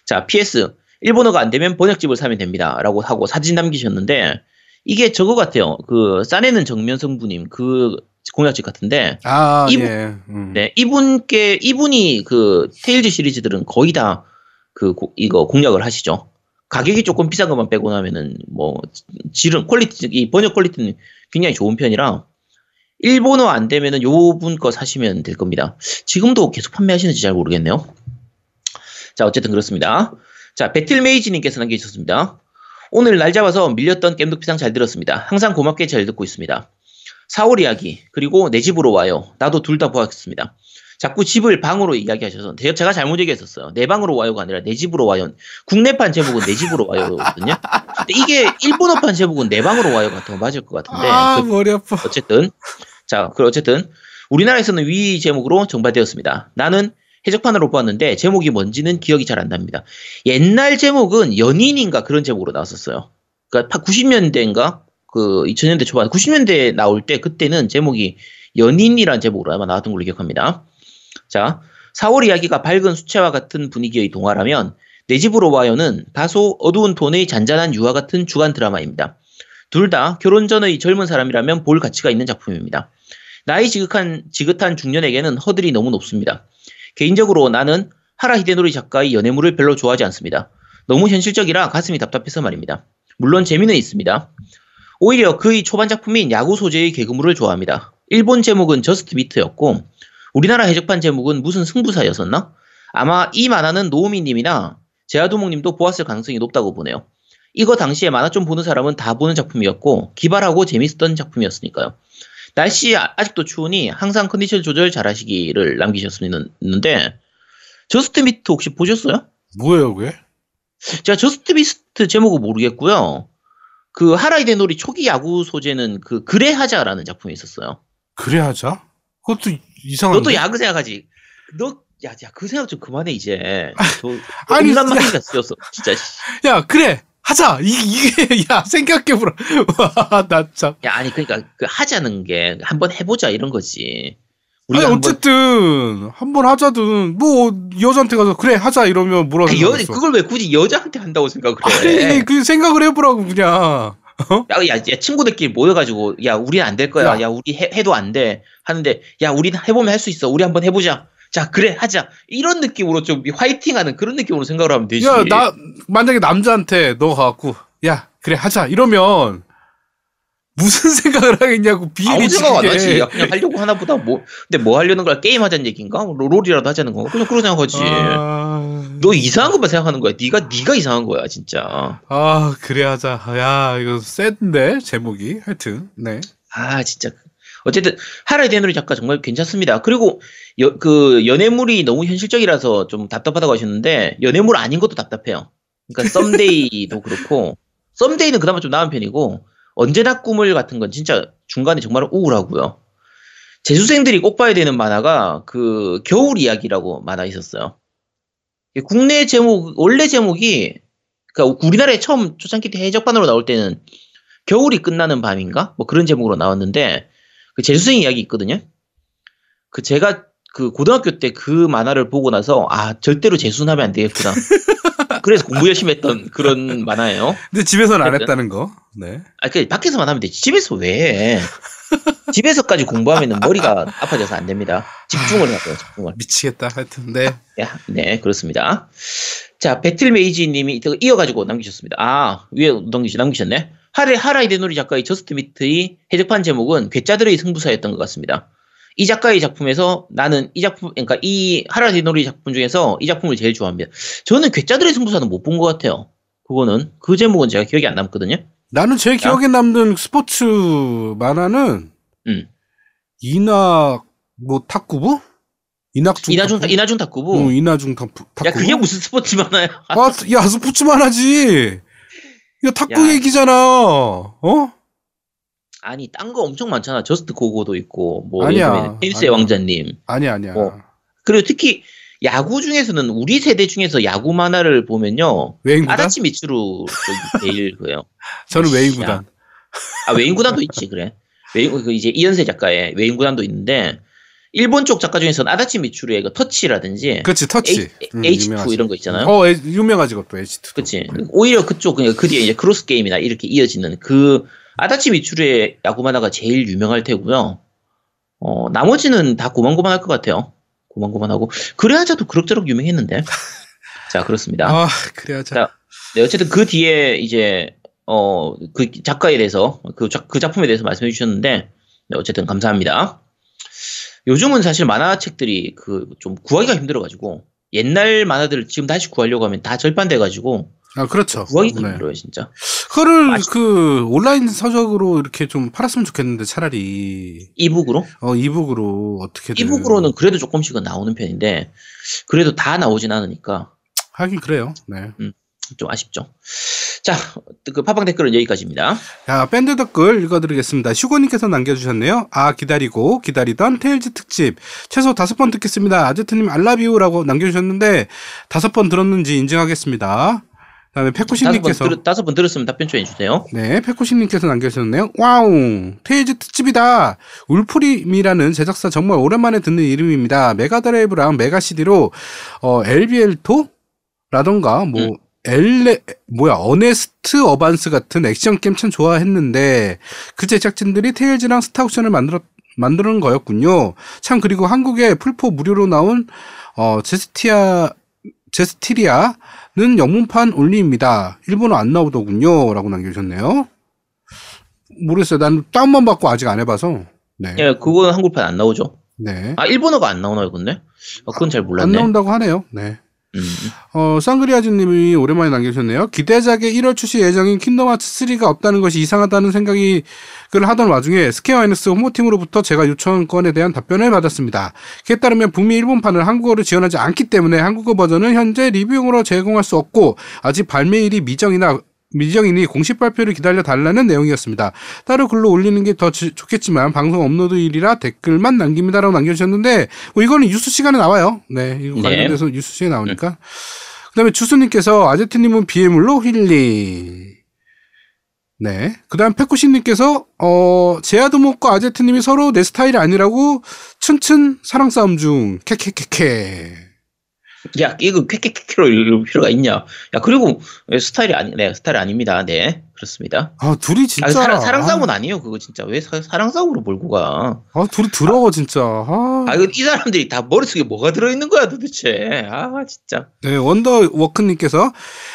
자, PS 일본어가 안 되면 번역집을 사면 됩니다. 라고 하고 사진 남기셨는데 이게 저거 같아요. 그 싸내는 정면 성부님 그 공약집 같은데 아, 이분- 예. 음. 네, 이분께 이분이 그 테일즈 시리즈들은 거의 다 그 이거 공략을 하시죠. 가격이 조금 비싼 것만 빼고 나면은 뭐 질은 퀄리티 이 번역 퀄리티는 굉장히 좋은 편이라 일본어 안 되면은 요분 거 사시면 될 겁니다. 지금도 계속 판매하시는지 잘 모르겠네요. 자, 어쨌든 그렇습니다. 자, 배틀메이지님께서 남겨주셨습니다. 오늘 날 잡아서 밀렸던 겜덕비상 잘 들었습니다. 항상 고맙게 잘 듣고 있습니다. 4월 이야기, 그리고 내 집으로 와요. 나도 둘 다 보았습니다. 자꾸 집을 방으로 이야기하셔서 제- 제가 잘못 얘기했었어요. 내 방으로 와요가 아니라 내 집으로 와요. 국내판 제목은 내 집으로 와요거든요. 근데 이게 일본어판 제목은 내 방으로 와요 같은 거 맞을 것 같은데 아 그- 머리 아파. 어쨌든 자, 그 어쨌든 우리나라에서는 위 제목으로 정발되었습니다. 나는 해적판으로 보았는데 제목이 뭔지는 기억이 잘 안 납니다. 옛날 제목은 연인인가 그런 제목으로 나왔었어요. 그러니까 90년대인가 그 2000년대 초반 90년대 나올 때 그때는 제목이 연인이라는 제목으로 아마 나왔던 걸로 기억합니다. 자, 4월 이야기가 밝은 수채화 같은 분위기의 동화라면 내 집으로 와요는 다소 어두운 톤의 잔잔한 유화 같은 주간 드라마입니다. 둘 다 결혼 전의 젊은 사람이라면 볼 가치가 있는 작품입니다. 나이 지긋한, 지긋한 중년에게는 허들이 너무 높습니다. 개인적으로 나는 하라 히데노리 작가의 연애물을 별로 좋아하지 않습니다. 너무 현실적이라 가슴이 답답해서 말입니다. 물론 재미는 있습니다. 오히려 그의 초반 작품인 야구 소재의 개그물을 좋아합니다. 일본 제목은 Just Meet였고 우리나라 해적판 제목은 무슨 승부사였었나? 아마 이 만화는 노우미님이나 제아도목님도 보았을 가능성이 높다고 보네요. 이거 당시에 만화 좀 보는 사람은 다 보는 작품이었고 기발하고 재밌었던 작품이었으니까요. 날씨 아- 아직도 추우니 항상 컨디션 조절 잘하시기를 남기셨는데 저스트 미트 혹시 보셨어요? 뭐예요 그게? 제가 저스트 미트 제목은 모르겠고요. 그 하라 히데노리 초기 야구 소재는 그 그래 하자라는 작품이 있었어요. 그래 하자. 그것도 이상한데. 너도 야구 생각하지? 너 야, 야, 그 생각 좀 그만해 이제. 너, 아니, 인간. 마인드가 쓰였어. 진짜. 씨. 야 그래 하자. 이, 이게 야 생각해보라. 와 나 참. 야, 아니 그러니까 그 하자는 게 한번 해보자 이런 거지. 아니 어쨌든 한번 하자든 뭐 여자한테 가서 그래 하자 이러면 뭐라 아니, 여, 생각했어. 그걸 왜 굳이 여자한테 한다고 생각을 해? 아니 그 생각을 해보라고 그냥. 야, 야, 야, 친구들끼리 모여가지고, 야, 우리는 안될 거야. 야. 야, 우리 해, 해도 안 돼. 하는데, 야, 우리는 해보면 할 수 있어. 우리 한번 해보자. 자, 그래, 하자. 이런 느낌으로 좀 화이팅 하는 그런 느낌으로 생각을 하면 되지. 야 나 만약에 남자한테 너 가갖고 야 그래 하자 이러면 무슨 생각을 하겠냐고 비일이 생각 안 하지. 그냥 하려고 하나 보다. 뭐, 근데 뭐 하려는 거야? 게임 하자는 얘기인가? 뭐 롤이라도 하자는 건가? 그냥 그런 생각하지. 아... 너 이상한 것만 생각하는 거야. 네가, 네가 이상한 거야, 진짜. 아 그래 하자. 야 이거 센데 제목이 하여튼 네. 아, 진짜. 어쨌든, 하라이 데누리 작가 정말 괜찮습니다. 그리고, 여, 그, 연애물이 너무 현실적이라서 좀 답답하다고 하셨는데, 연애물 아닌 것도 답답해요. 그러니까, 썸데이도 그렇고, 썸데이는 그나마 좀 나은 편이고, 언제나 꿈을 같은 건 진짜 중간에 정말 우울하고요. 재수생들이 꼭 봐야 되는 만화가, 그, 겨울 이야기라고 만화 있었어요. 이게 국내 제목, 원래 제목이, 그러니까 우리나라에 처음 초창기 때 해적판으로 나올 때는 겨울이 끝나는 밤인가? 뭐 그런 제목으로 나왔는데, 그 재수생 이야기 있거든요. 그 제가 그 고등학교 때 그 만화를 보고 나서 아 절대로 재수는 하면 안 되겠구나. 그래서 공부 열심히 했던 그런 만화예요. 근데 집에서는 안. 했다는 거. 네. 아, 그 밖에서만 하면 되지. 집에서 왜? 해? 집에서까지 공부하면 머리가 아파져서 안 됩니다. 집중을 해야 돼요, 집중을. 미치겠다. 하여튼 네. 야, 네, 그렇습니다. 자, 배틀메이지 님이 이어가지고 남기셨습니다. 아, 위에 남기셨, 남기셨네. 하라 히데노리 작가의 저스트 미트의 해적판 제목은 괴짜들의 승부사였던 것 같습니다. 이 작가의 작품에서 나는 이 작품, 그러니까 이 하라 히데노리 작품 중에서 이 작품을 제일 좋아합니다. 저는 괴짜들의 승부사는 못 본 것 같아요. 그거는, 그 제목은 제가 기억이 안 남거든요. 나는 제 기억에 남는 스포츠 만화는 음. 이낙 뭐 탁구부? 이낙중 이나중, 탁구부? 이나중 탁구부. 응, 이나중 탁구. 야, 그게 무슨 스포츠 만화야? 아, 야, 스포츠 만화지. 이거 탁구 야. 얘기잖아. 어? 아니, 딴 거 엄청 많잖아. 저스트 고고도 있고, 뭐, 아니야. 테니스의. 왕자님. 아니 아니야. 어. 그리고 특히 야구 중에서는 우리 세대 중에서 야구 만화를 보면요. 외인 구단? 아다치 미츠루 제일 그래요. 저는 외인 야. 구단. 아 외인 구단도 있지 그래. 외인 그 이제 이현세 작가의 외인 구단도 있는데 일본 쪽 작가 중에서는 아다치 미츠루의 그 터치라든지 그렇지, 터치. 응, H2 유명하지. 이런 거 있잖아요. 어, 에- 유명하지 그것도 H2. 그치. 오히려 그쪽 그 뒤에 이제 크로스 게임이나 이렇게 이어지는 그 아다치 미츠루의 야구 만화가 제일 유명할 테고요. 어 나머지는 다 고만고만할 것 같아요. 고만고만하고 그래 하자도 그럭저럭 유명했는데. 자 그렇습니다. 아, 그래 하자. 자, 네, 어쨌든 그 뒤에 이제 어 그 작가에 대해서 그, 작, 그 작품에 대해서 말씀해 주셨는데 네, 어쨌든 감사합니다. 요즘은 사실 만화책들이 그 좀 구하기가 힘들어가지고 옛날 만화들을 지금 다시 구하려고 하면 다 절판돼가지고 아 그렇죠. 구하기 네. 힘들어요 진짜. 그거를 맛있- 그 온라인 서적으로 이렇게 좀 팔았으면 좋겠는데 차라리 이북으로? 어 이북으로 어떻게든 이북으로는 그래도 조금씩은 나오는 편인데 그래도 다 나오진 않으니까 하긴 그래요. 네. 좀 아쉽죠. 자, 그 팟빵 댓글은 여기까지입니다. 자, 밴드 댓글 읽어드리겠습니다. 슈고님께서 남겨주셨네요. 아, 기다리고, 기다리던 테일즈 특집. 최소 다섯 번 듣겠습니다. 아제트님 I love you라고 남겨주셨는데, 다섯 번 들었는지 인증하겠습니다. 그 다음에 다섯 번, 페코신님께서. 들, 다섯 번 들었으면 답변 좀 해주세요. 네, 페코신님께서 남겨주셨네요. 와우! 테일즈 특집이다! 울프팀이라는 제작사 정말 오랜만에 듣는 이름입니다. 메가드라이브랑 메가CD로, 어, 엘 비엔토? 라던가, 뭐, 음. 엘레, 뭐야, 어네스트 에반스 같은 액션 게임 참 좋아했는데, 그 제작진들이 테일즈랑 스타오션을 만들었, 만드는 거였군요. 참, 그리고 한국에 플포 무료로 나온, 어, 제스티아, 제스티리아 는 영문판 only입니다. 일본어 안 나오더군요. 라고 남겨주셨네요. 모르겠어요. 난 다운만 받고 아직 안 해봐서. 네. 예, 그건 한글판 안 나오죠. 네. 아, 일본어가 안 나오나요, 근데? 아, 그건 잘안 몰랐네. 나온다고 하네요. 네. 음. 어, 쌍그리아즈님이 오랜만에 남겨주셨네요. 기대작의 1월 출시 예정인 킹덤 하츠 3가 없다는 것이 이상하다는 생각이 를 하던 와중에 스퀘어 에닉스 홍보팀으로부터 제가 요청건에 대한 답변을 받았습니다. 그에 따르면 북미 일본판을 한국어로 지원하지 않기 때문에 한국어 버전은 현재 리뷰용으로 제공할 수 없고 아직 발매일이 미정이나 미정이니 공식 발표를 기다려 달라는 내용이었습니다. 따로 글로 올리는 게 더 좋겠지만 방송 업로드일이라 댓글만 남깁니다라고 남겨주셨는데 뭐 이거는 뉴스 시간에 나와요. 네, 이거 네. 관련돼서 뉴스 시간에 나오니까. 그다음에 주수님께서 아제트님은 비해물로 힐링. 네. 그 다음 페코신님께서, 어, 제아드목과 아제트님이 서로 내 스타일이 아니라고 춘춘 사랑 싸움 중, 캐캐캐캐. 야, 이거 쾌쾌쾌쾌로 읽을 필요가 있냐? 야, 그리고 스타일이 아니, 네, 스타일 아닙니다. 네, 그렇습니다. 아, 둘이 진짜. 아, 사랑, 사랑 아, 싸움은 아니에요, 그거 진짜. 왜 사, 랑 싸움으로 몰고 가? 아, 둘이 더러워, 진짜. 아. 아, 이거 이 사람들이 다 머릿속에 뭐가 들어있는 거야, 도대체. 아, 진짜. 네, 원더워크님께서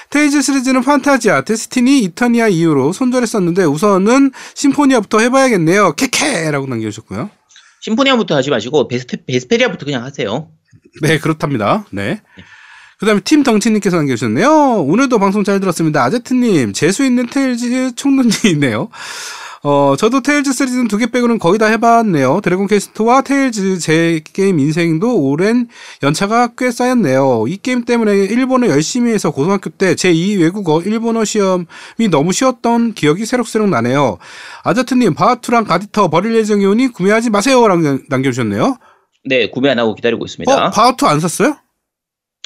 테일즈 시리즈는 판타지아, 데스티니, 이터니아 이후로 손절했었는데 우선은 심포니아부터 해봐야겠네요. 캐캐라고 남겨주셨고요. 심포니아부터 하지 마시고, 베스페리아부터 그냥 하세요. 네, 그렇답니다. 네. 그 다음에 팀 덩치님께서 남겨주셨네요. 오늘도 방송 잘 들었습니다. 아제트님, 재수 있는 테일즈 총론이네요. 어, 저도 테일즈 시리즈는 두 개 빼고는 거의 다 해봤네요. 드래곤 퀘스트와 테일즈 제 게임 인생도 오랜 연차가 꽤 쌓였네요. 이 게임 때문에 일본어 열심히 해서 고등학교 때 제2 외국어 일본어 시험이 너무 쉬웠던 기억이 새록새록 나네요. 아제트님, 바하투랑 갓이터 버릴 예정이오니 구매하지 마세요. 라고 남겨주셨네요. 네, 구매 안 하고 기다리고 있습니다. 어, 바하투 안 샀어요?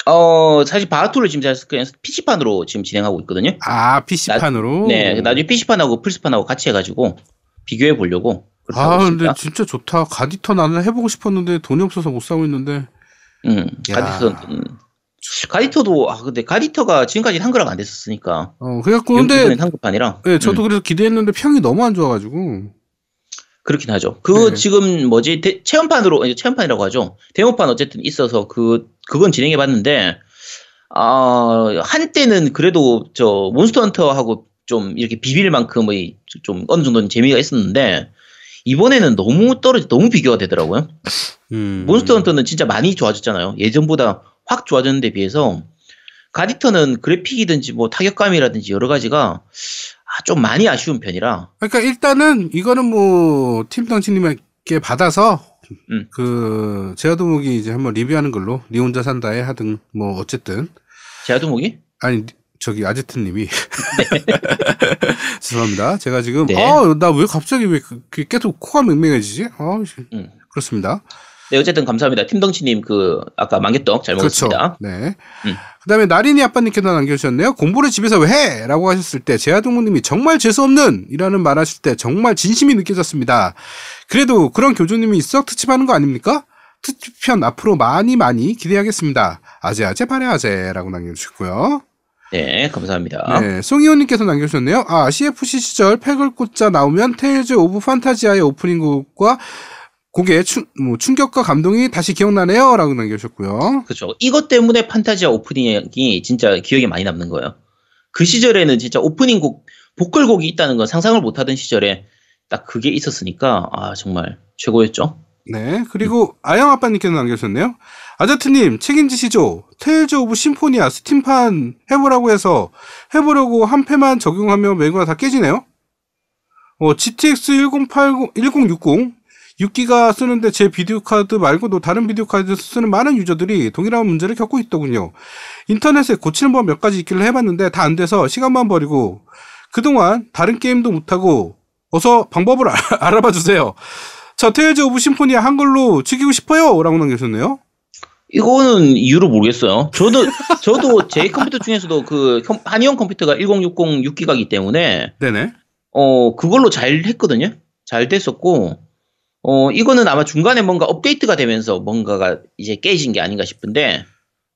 어, 사실 바하투를 지금 그냥 PC판으로 지금 진행하고 있거든요. 아, PC판으로? 네, 나중에 PC판하고 플스판하고 같이 해가지고 비교해 보려고. 아, 근데 있습니다. 진짜 좋다. 가디터 나는 해보고 싶었는데 돈이 없어서 못 사고 있는데. 음, 야. 가디터, 음. 가디터도, 아, 근데 가디터가 지금까지 한글화가 안 됐었으니까. 어, 그래갖고, 근데, 한글판이라. 예, 저도 음, 그래서 기대했는데 평이 너무 안 좋아가지고. 그렇긴 하죠. 그, 네. 지금 뭐지, 대- 체험판으로, 체험판이라고 하죠. 데모판 어쨌든 있어서 그, 그건 진행해 봤는데, 아, 한때는 그래도 저, 몬스터 헌터하고 좀 이렇게 비빌 만큼의 좀 어느 정도는 재미가 있었는데, 이번에는 너무 떨어지, 너무 비교가 되더라고요. 음. 몬스터 헌터는 진짜 많이 좋아졌잖아요. 예전보다 확 좋아졌는데 비해서 가디터는 그래픽이든지 뭐 타격감이라든지 여러 가지가 아, 좀 많이 아쉬운 편이라 그러니까 일단은, 이거는 뭐, 팀덩치님에게 받아서, 음. 그, 제아도목이 이제 한번 리뷰하는 걸로, 니 혼자 산다에 하든, 뭐, 어쨌든. 제아두목이 아니, 저기, 아제트님이. 죄송합니다. 제가 지금, 네. 아, 나 왜 갑자기 왜 그- 그 계속 코가 맹맹해지지? 아, 음. 그렇습니다. 네 어쨌든 감사합니다. 팀덩치님 그 아까 만개떡 잘 먹었습니다. 그렇죠. 네. 음. 그다음에 나린이 아빠님께서 남겨주셨네요. 공부를 집에서 왜 해? 라고 하셨을 때 제아동무님이 정말 재수 없는 이라는 말 하실 때 정말 진심이 느껴졌습니다. 그래도 그런 교주님이 있어 특집하는 거 아닙니까? 특집편 앞으로 많이 많이 기대하겠습니다. 아재 아재 바래아재라고 남겨주셨고요. 네 감사합니다. 네, 송이호님께서 남겨주셨네요. 아, SFC 시절 팩을 꽂자 나오면 테일즈 오브 판타지아의 오프닝 곡과 곡의 충, 뭐, 충격과 감동이 다시 기억나네요. 라고 남겨주셨고요. 그렇죠. 이것 때문에 판타지아 오프닝이 진짜 기억에 많이 남는 거예요. 그 시절에는 진짜 오프닝 곡 보컬곡이 있다는 건 상상을 못하던 시절에 딱 그게 있었으니까 아 정말 최고였죠. 네. 그리고 아영 아빠님께서 남겨주셨네요. 아제트님 책임지시죠. 테일즈 오브 심포니아 스팀판 해보라고 해서 해보려고 한패만 적용하면 매구가 다 깨지네요. 어, GTX 1080, 1060 6기가 쓰는데 제 비디오 카드 말고도 다른 비디오 카드 쓰는 많은 유저들이 동일한 문제를 겪고 있더군요. 인터넷에 고치는 법 몇 가지 있길래 해봤는데 다 안 돼서 시간만 버리고 그동안 다른 게임도 못하고 어서 방법을 알- 알아봐 주세요. 저 테일즈 오브 심포니아 한글로 즐기고 싶어요. 라고 남겨주셨네요. 이거는 이유를 모르겠어요. 저도 저도 제 컴퓨터 중에서도 그 컴- 한이온 컴퓨터가 1060 6기가이기 때문에 네네. 어 그걸로 잘 했거든요. 잘 됐었고 어 이거는 아마 중간에 뭔가 업데이트가 되면서 뭔가가 이제 깨진 게 아닌가 싶은데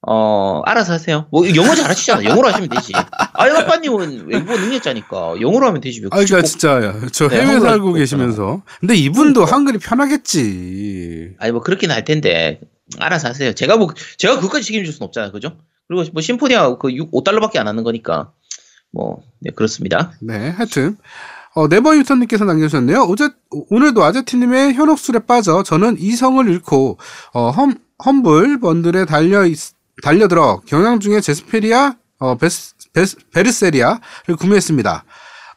어 알아서 하세요. 뭐 영어 잘하시잖아. 영어로 하시면 되지. 아이 아빠님은 외국어 능력자니까 영어로 하면 되지. 왜 아, 그러니까 진짜 저 네, 해외 살고 계시면서. 근데 이분도 그러니까. 한글이 편하겠지. 아니 뭐 그렇긴 할 텐데 알아서 하세요. 제가 뭐 제가 그것까지 책임질 수는 없잖아요, 그죠? 그리고 뭐 심포니아 그 6, 5달러밖에 안 하는 거니까 뭐 네, 그렇습니다. 네, 하여튼. 어, 네버 유턴님께서 남겨주셨네요. 어제, 오늘도 아제티님의 현혹술에 빠져 저는 이성을 잃고, 어, 험, Humble Bundle에 달려, 있, 달려들어 경향 중에 제스페리아, 어, 베스, 베스, 베르세리아를 구매했습니다.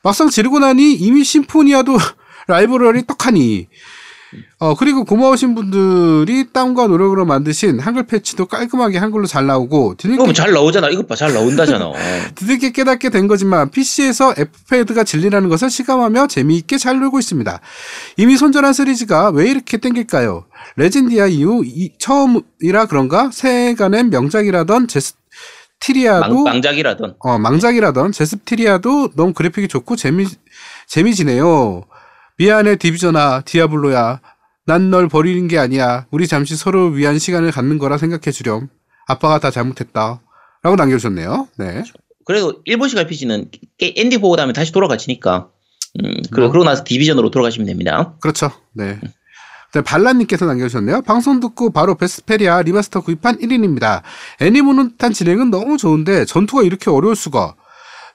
막상 지르고 나니 이미 심포니아도 라이브러리 떡하니, 어, 그리고 고마우신 분들이 땀과 노력으로 만드신 한글 패치도 깔끔하게 한글로 잘 나오고, 뒤늦게 뭐잘 나오잖아. 이거 봐, 잘 나온다잖아. 드럽게 깨닫게 된 거지만 PC에서 F패드가 진리라는 것을 실감하며 재미있게 잘 놀고 있습니다. 이미 손절한 시리즈가 왜 이렇게 땡길까요? 레전디아 이후 이- 처음이라 그런가? 새해간의 명작이라던 제스 티리아도 망, 망작이라던. 어, 망작이라던 제스티리아도 너무 그래픽이 좋고 재미 재미지네요. 미안해 디비전아 디아블로야. 난 널 버리는 게 아니야. 우리 잠시 서로 위한 시간을 갖는 거라 생각해 주렴. 아빠가 다 잘못했다. 라고 남겨주셨네요. 네. 그래도 일본식 RPG는 엔딩 보고 나면 다시 돌아가시니까. 음, 그리고, 어. 그러고 나서 Division으로 돌아가시면 됩니다. 그렇죠. 네. 네, 발란님께서 남겨주셨네요. 방송 듣고 바로 베스페리아 Remaster 구입한 1인입니다. 애니모노탄 진행은 너무 좋은데 전투가 이렇게 어려울 수가.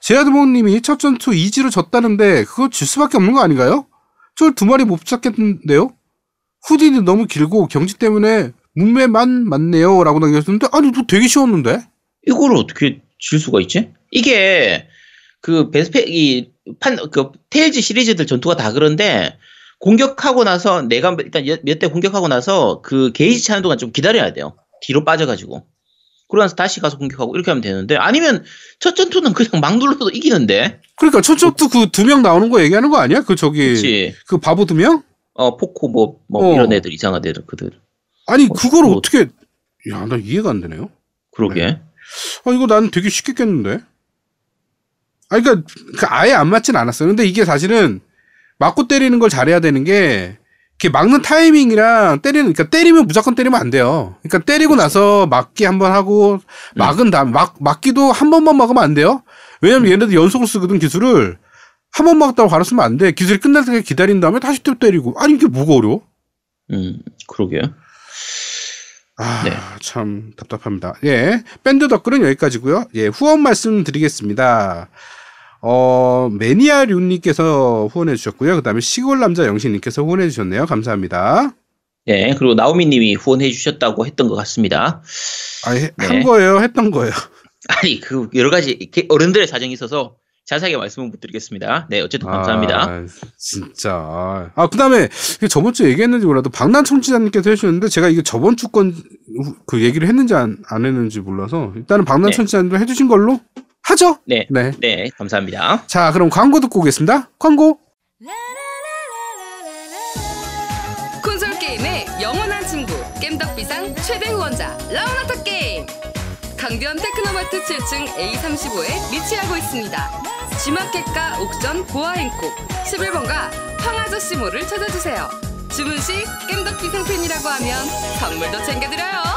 제아드몽님이 첫 전투 easy로 졌다는데 그거 질 수밖에 없는 거 아닌가요? 쫄 두 마리 못 잡겠는데요? 후딜은 너무 길고 경직 때문에 뭇매만 맞네요. 라고 남겨주셨는데 아니 너 되게 쉬웠는데? 이거를 어떻게 질 수가 있지? 이게, 그, 베스페, 이, 판, 그, 테일즈 시리즈들 전투가 다 그런데, 공격하고 나서, 내가 일단 몇 대 공격하고 나서, 그 게이지 차는 동안 좀 기다려야 돼요. 뒤로 빠져가지고. 그러고 나서 다시 가서 공격하고, 이렇게 하면 되는데, 아니면, 첫 전투는 그냥 막 눌러도 이기는데? 그러니까 첫 전투 그 두 명 나오는 거 얘기하는 거 아니야? 그 저기 그치. 그 바보 두 명? 어, 포코, 뭐, 뭐, 어. 이런 애들, 이상한 애들, 그들. 아니 어, 그걸 뭐- 어떻게 야 나 이해가 안 되네요. 그러게. 아 이거 난 되게 쉽게 깼는데. 아 그러니까 그 아예 안 맞진 않았어요. 근데 이게 사실은 맞고 때리는 걸 잘해야 되는 게 이렇게 막는 타이밍이랑 때리는 그러니까 때리면 무조건 때리면 안 돼요. 그러니까 때리고 나서 막기 한 번 하고 막은 다음 막 막기도 한 번만 막으면 안 돼요. 왜냐면 얘네들 연속으로 쓰거든 기술을 한 번 막다고 바로 쓰면 안 돼. 기술이 끝날 때까지 기다린 다음에 다시 또 때리고 아니 이게 뭐가 어려워? 음, 그러게. 아, 네. 참 답답합니다. 예. 밴드 덧글은 여기까지고요. 예, 후원 말씀드리겠습니다. 어, 매니아류님께서 후원해 주셨고요. 그 다음에 시골 남자 영신님께서 후원해 주셨네요. 감사합니다. 네, 그리고 나오미님이 후원해 주셨다고 했던 것 같습니다. 아, 해- 네. 한 거예요? 했던 거예요? 아니, 그, 여러 가지, 어른들의 사정이 있어서 자세하게 말씀을 못 드리겠습니다. 네, 어쨌든 감사합니다. 아, 진짜. 아, 그 다음에 저번 주에 얘기했는지 몰라도 박난 청취자님께서 해주셨는데 제가 이게 저번 주 건 그 얘기를 했는지 안, 안 했는지 몰라서 일단은 박난 네. 청취자님도 해주신 걸로 하죠? 네, 네. 네, 감사합니다. 자, 그럼 광고 듣고 오겠습니다. 광고. 콘솔 게임의 영원한 친구 겜덕비상 최대 후원자 라운하터 게임 강변 테크노마트 7층 A35에 위치하고 있습니다 G마켓과 옥션 보아행콕 11번가 황아저씨 몰을 찾아주세요 주문 시 겜덕비상 팬이라고 하면 선물도 챙겨드려요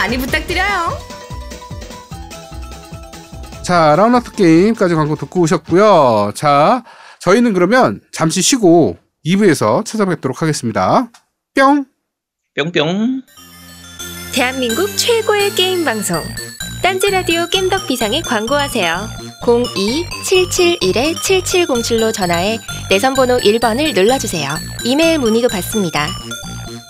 많이 부탁드려요. 자, 라운드업 게임까지 광고 듣고 오셨고요. 자, 저희는 그러면 잠시 쉬고 2부에서 찾아뵙도록 하겠습니다. 뿅! 뿅뿅. 대한민국 최고의 게임 방송 딴지 라디오 겜덕 비상에 광고하세요. 02-771-7707로 전화해 내선 번호 1번을 눌러주세요. 이메일 문의도 받습니다.